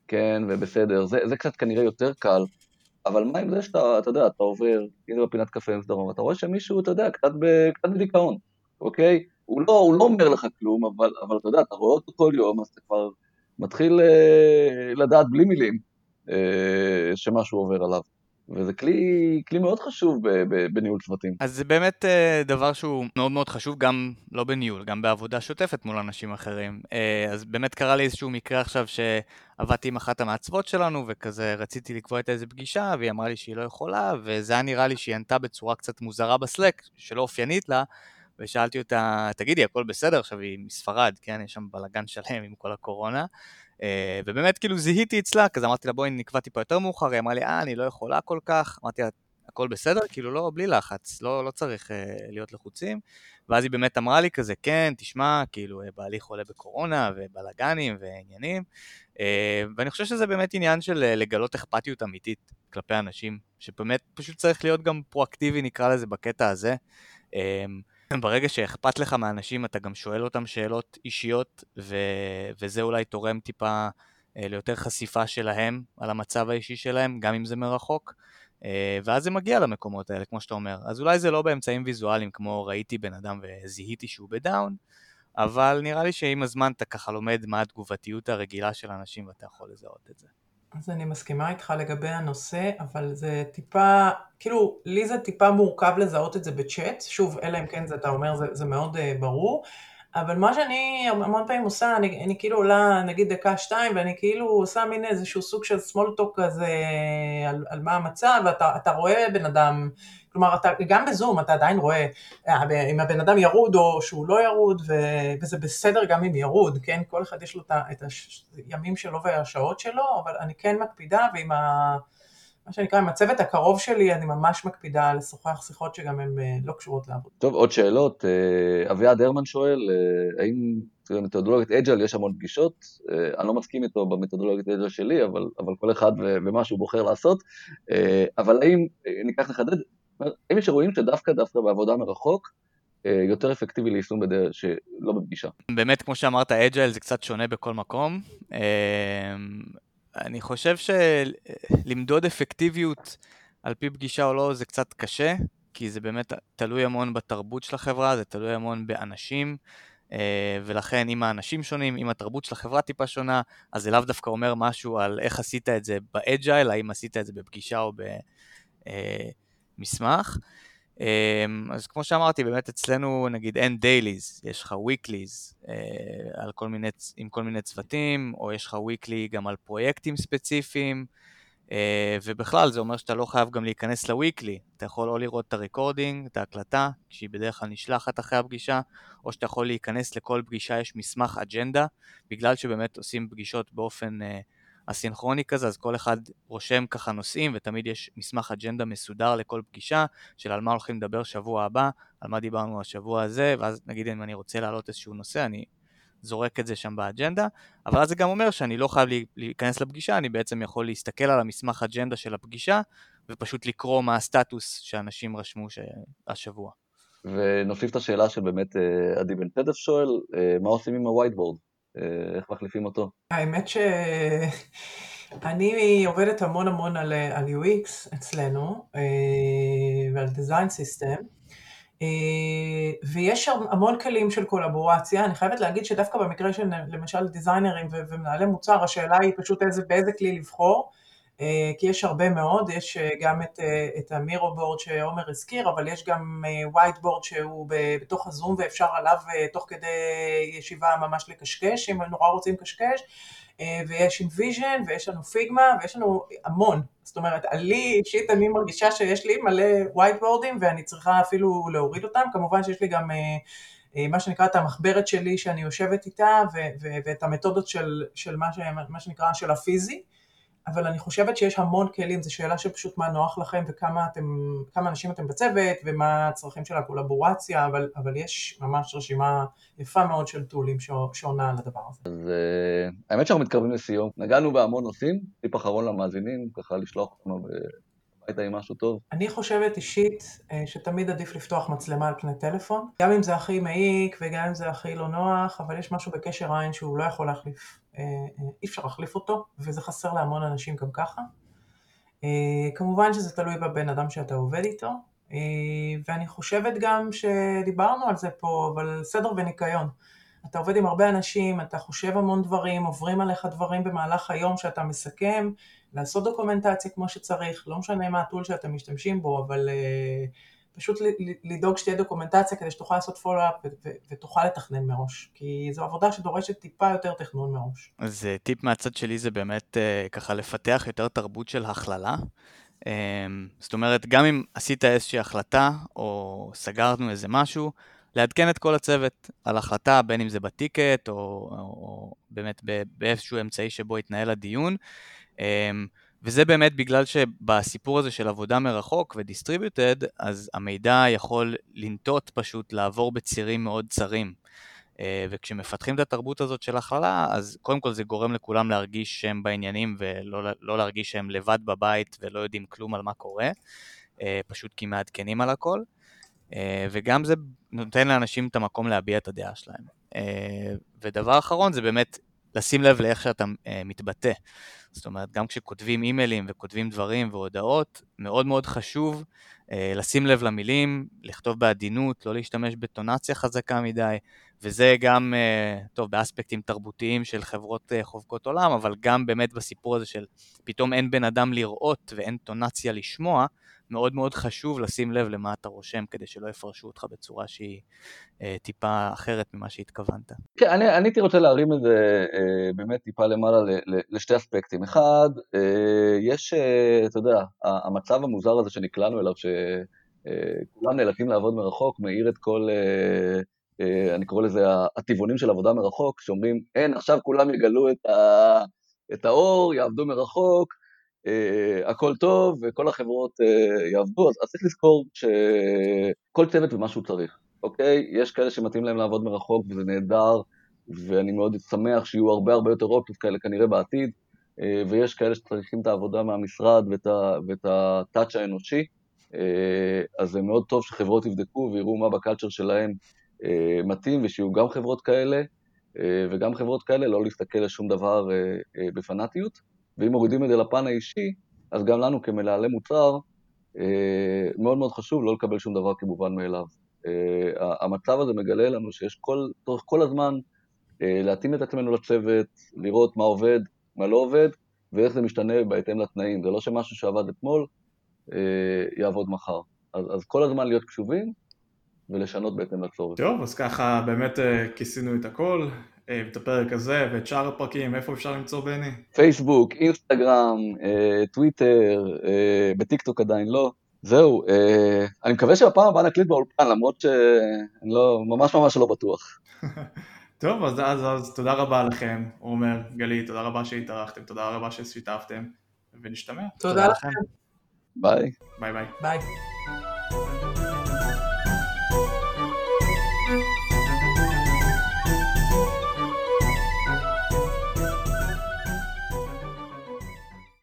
A: כן, ובסדר, זה, זה קצת כנראה יותר קל, אבל מה עם זה שאתה, אתה יודע, אתה עובר, הנה בפינת קפה מסדרום, אתה רואה שמישהו, אתה יודע, קצת, ב, קצת בדיכאון, אוקיי? הוא לא, הוא לא אומר לך כלום, אבל, אבל אתה יודע, אתה רואה אותו כל יום, אז אתה כבר מתחיל אה, לדעת בלי מילים אה, שמשהו עובר עליו. וזה כלי, כלי מאוד חשוב בניהול צוותים.
C: אז זה באמת אה, דבר שהוא מאוד מאוד חשוב, גם לא בניהול, גם בעבודה שוטפת מול אנשים אחרים. אה, אז באמת קרה לי איזשהו מקרה עכשיו שעבדתי עם אחת המעצבות שלנו, וכזה רציתי לקבוע איתה איזה פגישה, והיא אמרה לי שהיא לא יכולה, וזה היה נראה לי שהיא ענתה בצורה קצת מוזרה בסלק, שלא אופיינית לה, ושאלתי אותה, תגידי, הכל בסדר? עכשיו היא מספרד, כן? יש שם בלאגן שלם עם כל הקורונה. Uh, ובאמת כאילו זיהיתי אצלה, כזה אמרתי לה בואי נקבע טיפה יותר מאוחר, היא אמרה לי אה אני לא יכולה כל כך, אמרתי לה הכל בסדר? כאילו לא, בלי לחץ, לא, לא צריך uh, להיות לחוצים, ואז היא באמת אמרה לי כזה כן, תשמע, כאילו אה, בעלי חולה בקורונה ובלאגנים ועניינים, uh, ואני חושב שזה באמת עניין של לגלות אכפתיות אמיתית כלפי אנשים, שבאמת פשוט צריך להיות גם פרואקטיבי נקרא לזה בקטע הזה. Uh, ברגע שאכפת לך מאנשים, אתה גם שואל אותם שאלות אישיות, ו... וזה אולי תורם טיפה אה, ליותר חשיפה שלהם על המצב האישי שלהם, גם אם זה מרחוק. אה, ואז זה מגיע למקומות האלה, כמו שאתה אומר. אז אולי זה לא באמצעים ויזואליים, כמו ראיתי בן אדם וזיהיתי שהוא בדאון, אבל נראה לי שעם הזמן אתה ככה לומד מה התגובתיות הרגילה של אנשים ואתה יכול לזהות את זה.
D: אז אני מסכימה איתך לגבי הנושא, אבל זה טיפה, כאילו, לי זה טיפה מורכב לזהות את זה בצ'אט, שוב, אלא אם כן זה, אתה אומר, זה, זה מאוד uh, ברור, אבל מה שאני המון פעמים עושה, אני, אני כאילו עולה נגיד דקה שתיים, ואני כאילו עושה מין איזשהו סוג של small talk כזה על, על מה המצב, ואתה רואה בן אדם כלומר, אתה, גם בזום אתה עדיין רואה אה, אם הבן אדם ירוד או שהוא לא ירוד, ו, וזה בסדר גם אם ירוד, כן? כל אחד יש לו את הימים שלו והשעות שלו, אבל אני כן מקפידה, ועם ה... מה שנקרא, עם הצוות הקרוב שלי, אני ממש מקפידה לשוחח שיחות שגם הן אה, לא קשורות לעבוד.
A: טוב, עוד שאלות. אה, אביעד הרמן שואל, האם במתודולוגיית אג'ל יש המון פגישות? אני לא מסכים איתו במתודולוגיית אג'ל שלי, אבל, אבל כל אחד ומה שהוא בוחר לעשות. אבל האם, ניקח לחדד, אם יש אירועים שדווקא דווקא בעבודה מרחוק, אה, יותר אפקטיבי ליישום בדרך שלא בפגישה.
C: באמת, כמו שאמרת, אג'ייל זה קצת שונה בכל מקום. אה, אני חושב שלמדוד אפקטיביות על פי פגישה או לא זה קצת קשה, כי זה באמת תלוי המון בתרבות של החברה, זה תלוי המון באנשים, אה, ולכן אם האנשים שונים, אם התרבות של החברה טיפה שונה, אז זה לאו דווקא אומר משהו על איך עשית את זה באג'ייל, האם עשית את זה בפגישה או ב... אמ, אז כמו שאמרתי, באמת אצלנו נגיד אין דייליז, יש לך weeklies אה, כל מיני, עם כל מיני צוותים, או יש לך weekly גם על פרויקטים ספציפיים, אה, ובכלל זה אומר שאתה לא חייב גם להיכנס לוויקלי, אתה יכול או לראות את הרקורדינג, את ההקלטה, שהיא בדרך כלל נשלחת אחרי הפגישה, או שאתה יכול להיכנס לכל פגישה, יש מסמך אג'נדה, בגלל שבאמת עושים פגישות באופן... Uh, הסינכרוני כזה, אז כל אחד רושם ככה נושאים, ותמיד יש מסמך אג'נדה מסודר לכל פגישה, של על מה הולכים לדבר שבוע הבא, על מה דיברנו השבוע הזה, ואז נגיד אם אני רוצה להעלות איזשהו נושא, אני זורק את זה שם באג'נדה, אבל אז זה גם אומר שאני לא חייב להיכנס לפגישה, אני בעצם יכול להסתכל על המסמך אג'נדה של הפגישה, ופשוט לקרוא מה הסטטוס שאנשים רשמו השבוע.
A: ונוסיף את השאלה שבאמת אה, עדי בן פדף שואל, אה, מה עושים עם ה-whiteboard? אה, איך מחליפים אותו?
D: האמת שאני עובדת המון המון על, על UX אצלנו אה, ועל design system. אה, ויש המון כלים של collaboration, אני חייבת להגיד שדווקא במקרה של למשל designerים ומנהלי מוצר, השאלה היא פשוט איזה, באיזה כלי לבחור, כי יש הרבה מאוד, יש גם את, את המירו board שעומר הזכיר, אבל יש גם whiteboard שהוא בתוך הזום ואפשר עליו תוך כדי ישיבה ממש לקשקש, אם נורא רוצים לקשקש, ויש אינויז'ן ויש לנו פיגמה ויש לנו המון, זאת אומרת, לי אישית אני מרגישה שיש לי מלא ווייט בורדים ואני צריכה אפילו להוריד אותם, כמובן שיש לי גם מה שנקרא את המחברת שלי שאני יושבת איתה ואת המתודות של, של מה, ש, מה שנקרא של הפיזי. אבל אני חושבת שיש המון כלים, זו שאלה של פשוט מה נוח לכם וכמה אתם, כמה אנשים אתם בצוות ומה הצרכים של הקולבורציה, אבל, אבל יש ממש רשימה יפה מאוד של טולים שעונה על הדבר הזה.
A: אז uh, האמת שאנחנו מתקרבים לסיום, נגענו בהמון נושאים, טיפ אחרון למאזינים, ככה לשלוח אותנו הביתה עם משהו טוב?
D: אני חושבת אישית אה, שתמיד עדיף לפתוח מצלמה על פני טלפון, גם אם זה הכי מעיק וגם אם זה הכי לא נוח, אבל יש משהו בקשר עין שהוא לא יכול להחליף, אה, אי אפשר להחליף אותו, וזה חסר להמון אנשים גם ככה. כמובן שזה תלוי בבן אדם שאתה עובד איתו, ואני חושבת גם שדיברנו על זה פה, אבל סדר וניקיון. אתה עובד עם הרבה אנשים, אתה חושב המון דברים, עוברים עליך דברים במהלך היום שאתה מסכם, לעשות דוקומנטציה כמו שצריך, לא משנה מה הטול שאתם משתמשים בו, אבל uh, פשוט לדאוג שתהיה דוקומנטציה כדי שתוכל לעשות פולו-אפ ותוכל לתכנן מראש, כי זו עבודה שדורשת טיפה יותר תכנון מראש.
C: אז uh, טיפ מהצד שלי זה באמת uh, ככה לפתח יותר תרבות של הכללה. Um, זאת אומרת, גם אם עשית איזושהי החלטה, או סגרנו איזה משהו, לעדכן את כל הצוות על החלטה, בין אם זה בטיקט או, או, או באמת באיזשהו אמצעי שבו יתנהל הדיון. אמ, וזה באמת בגלל שבסיפור הזה של עבודה מרחוק ודיסטריביוטד, אז המידע יכול לנטות פשוט לעבור בצירים מאוד צרים. אה, וכשמפתחים את התרבות הזאת של הכללה, אז קודם כל זה גורם לכולם להרגיש שהם בעניינים ולא לא להרגיש שהם לבד בבית ולא יודעים כלום על מה קורה, אה, פשוט כי מעדכנים על הכל. אה, וגם זה נותן לאנשים את המקום להביע את הדעה שלהם. ודבר אחרון זה באמת לשים לב לאיך שאתה אה, מתבטא. זאת אומרת, גם כשכותבים אימיילים וכותבים דברים והודעות, מאוד מאוד חשוב לשים לב למילים, לכתוב בעדינות, לא להשתמש בטונציה חזקה מדי, וזה גם, טוב, באספקטים תרבותיים של חברות חובקות עולם, אבל גם באמת בסיפור הזה של פתאום אין בן אדם לראות ואין טונציה לשמוע, מאוד מאוד חשוב לשים לב למה אתה רושם, כדי שלא יפרשו אותך בצורה שהיא אה, טיפה אחרת ממה שהתכוונת.
A: כן, אני, הייתי רוצה להרים את זה אה, באמת טיפה למעלה לשתי אספקטים. אחד, אה, יש, אה, אתה יודע, המצב המוזר הזה שנקלענו אליו, אה, נאלצים לעבוד מרחוק, מאיר את כל... אה, אה, אני קורא לזה הטבעונים של עבודה מרחוק, שאומרים, אין, עכשיו כולם יגלו את, ה, את האור, יעבדו מרחוק, הכל טוב וכל החברות יעבדו, אז, צריך לזכור שכל צוות ומה שהוא צריך, אוקיי? יש כאלה שמתאים להם לעבוד מרחוק וזה נהדר, ואני מאוד שמח שיהיו הרבה הרבה יותר אופציות כאלה כנראה בעתיד, ויש כאלה שצריכים את העבודה מהמשרד ואת, הטאץ' האנושי, אז זה מאוד טוב שחברות יבדקו ויראו מה בקלצ'ר שלהם uh, מתאים, ושיהיו גם חברות כאלה, uh, וגם חברות כאלה, לא להסתכל על שום דבר בפנאטיות. ואם מורידים את זה לפן האישי, אז גם לנו כמנהלי מוצר, אה, מאוד מאוד חשוב לא לקבל שום דבר כמובן מאליו. אה, המצב הזה מגלה לנו שיש כל, צריך כל הזמן אה, להתאים את עצמנו לצוות, לראות מה עובד, מה לא עובד, ואיך זה משתנה בהתאם לתנאים. זה לא שמשהו שעבד אתמול יעבוד מחר. אז, אז כל הזמן להיות קשובים ולשנות בהתאם לצורך.
B: טוב, אז ככה באמת כיסינו את הכל. אה, את הפרק הזה ואת שאר הפרקים, איפה אפשר למצוא בני?
A: פייסבוק, אינסטגרם, אה, טוויטר, אה, בטיקטוק עדיין לא. זהו, אני מקווה שבפעם הבאה נקליט באולפן, למרות שאני לא, ממש ממש לא בטוח.
B: טוב, אז, אז, אז תודה רבה לכם, עומר, גלית, תודה רבה שהתארחתם, תודה רבה ששיתפתם, ונשתמע.
D: תודה, תודה לכם.
A: Bye.
B: Bye bye.
D: Bye.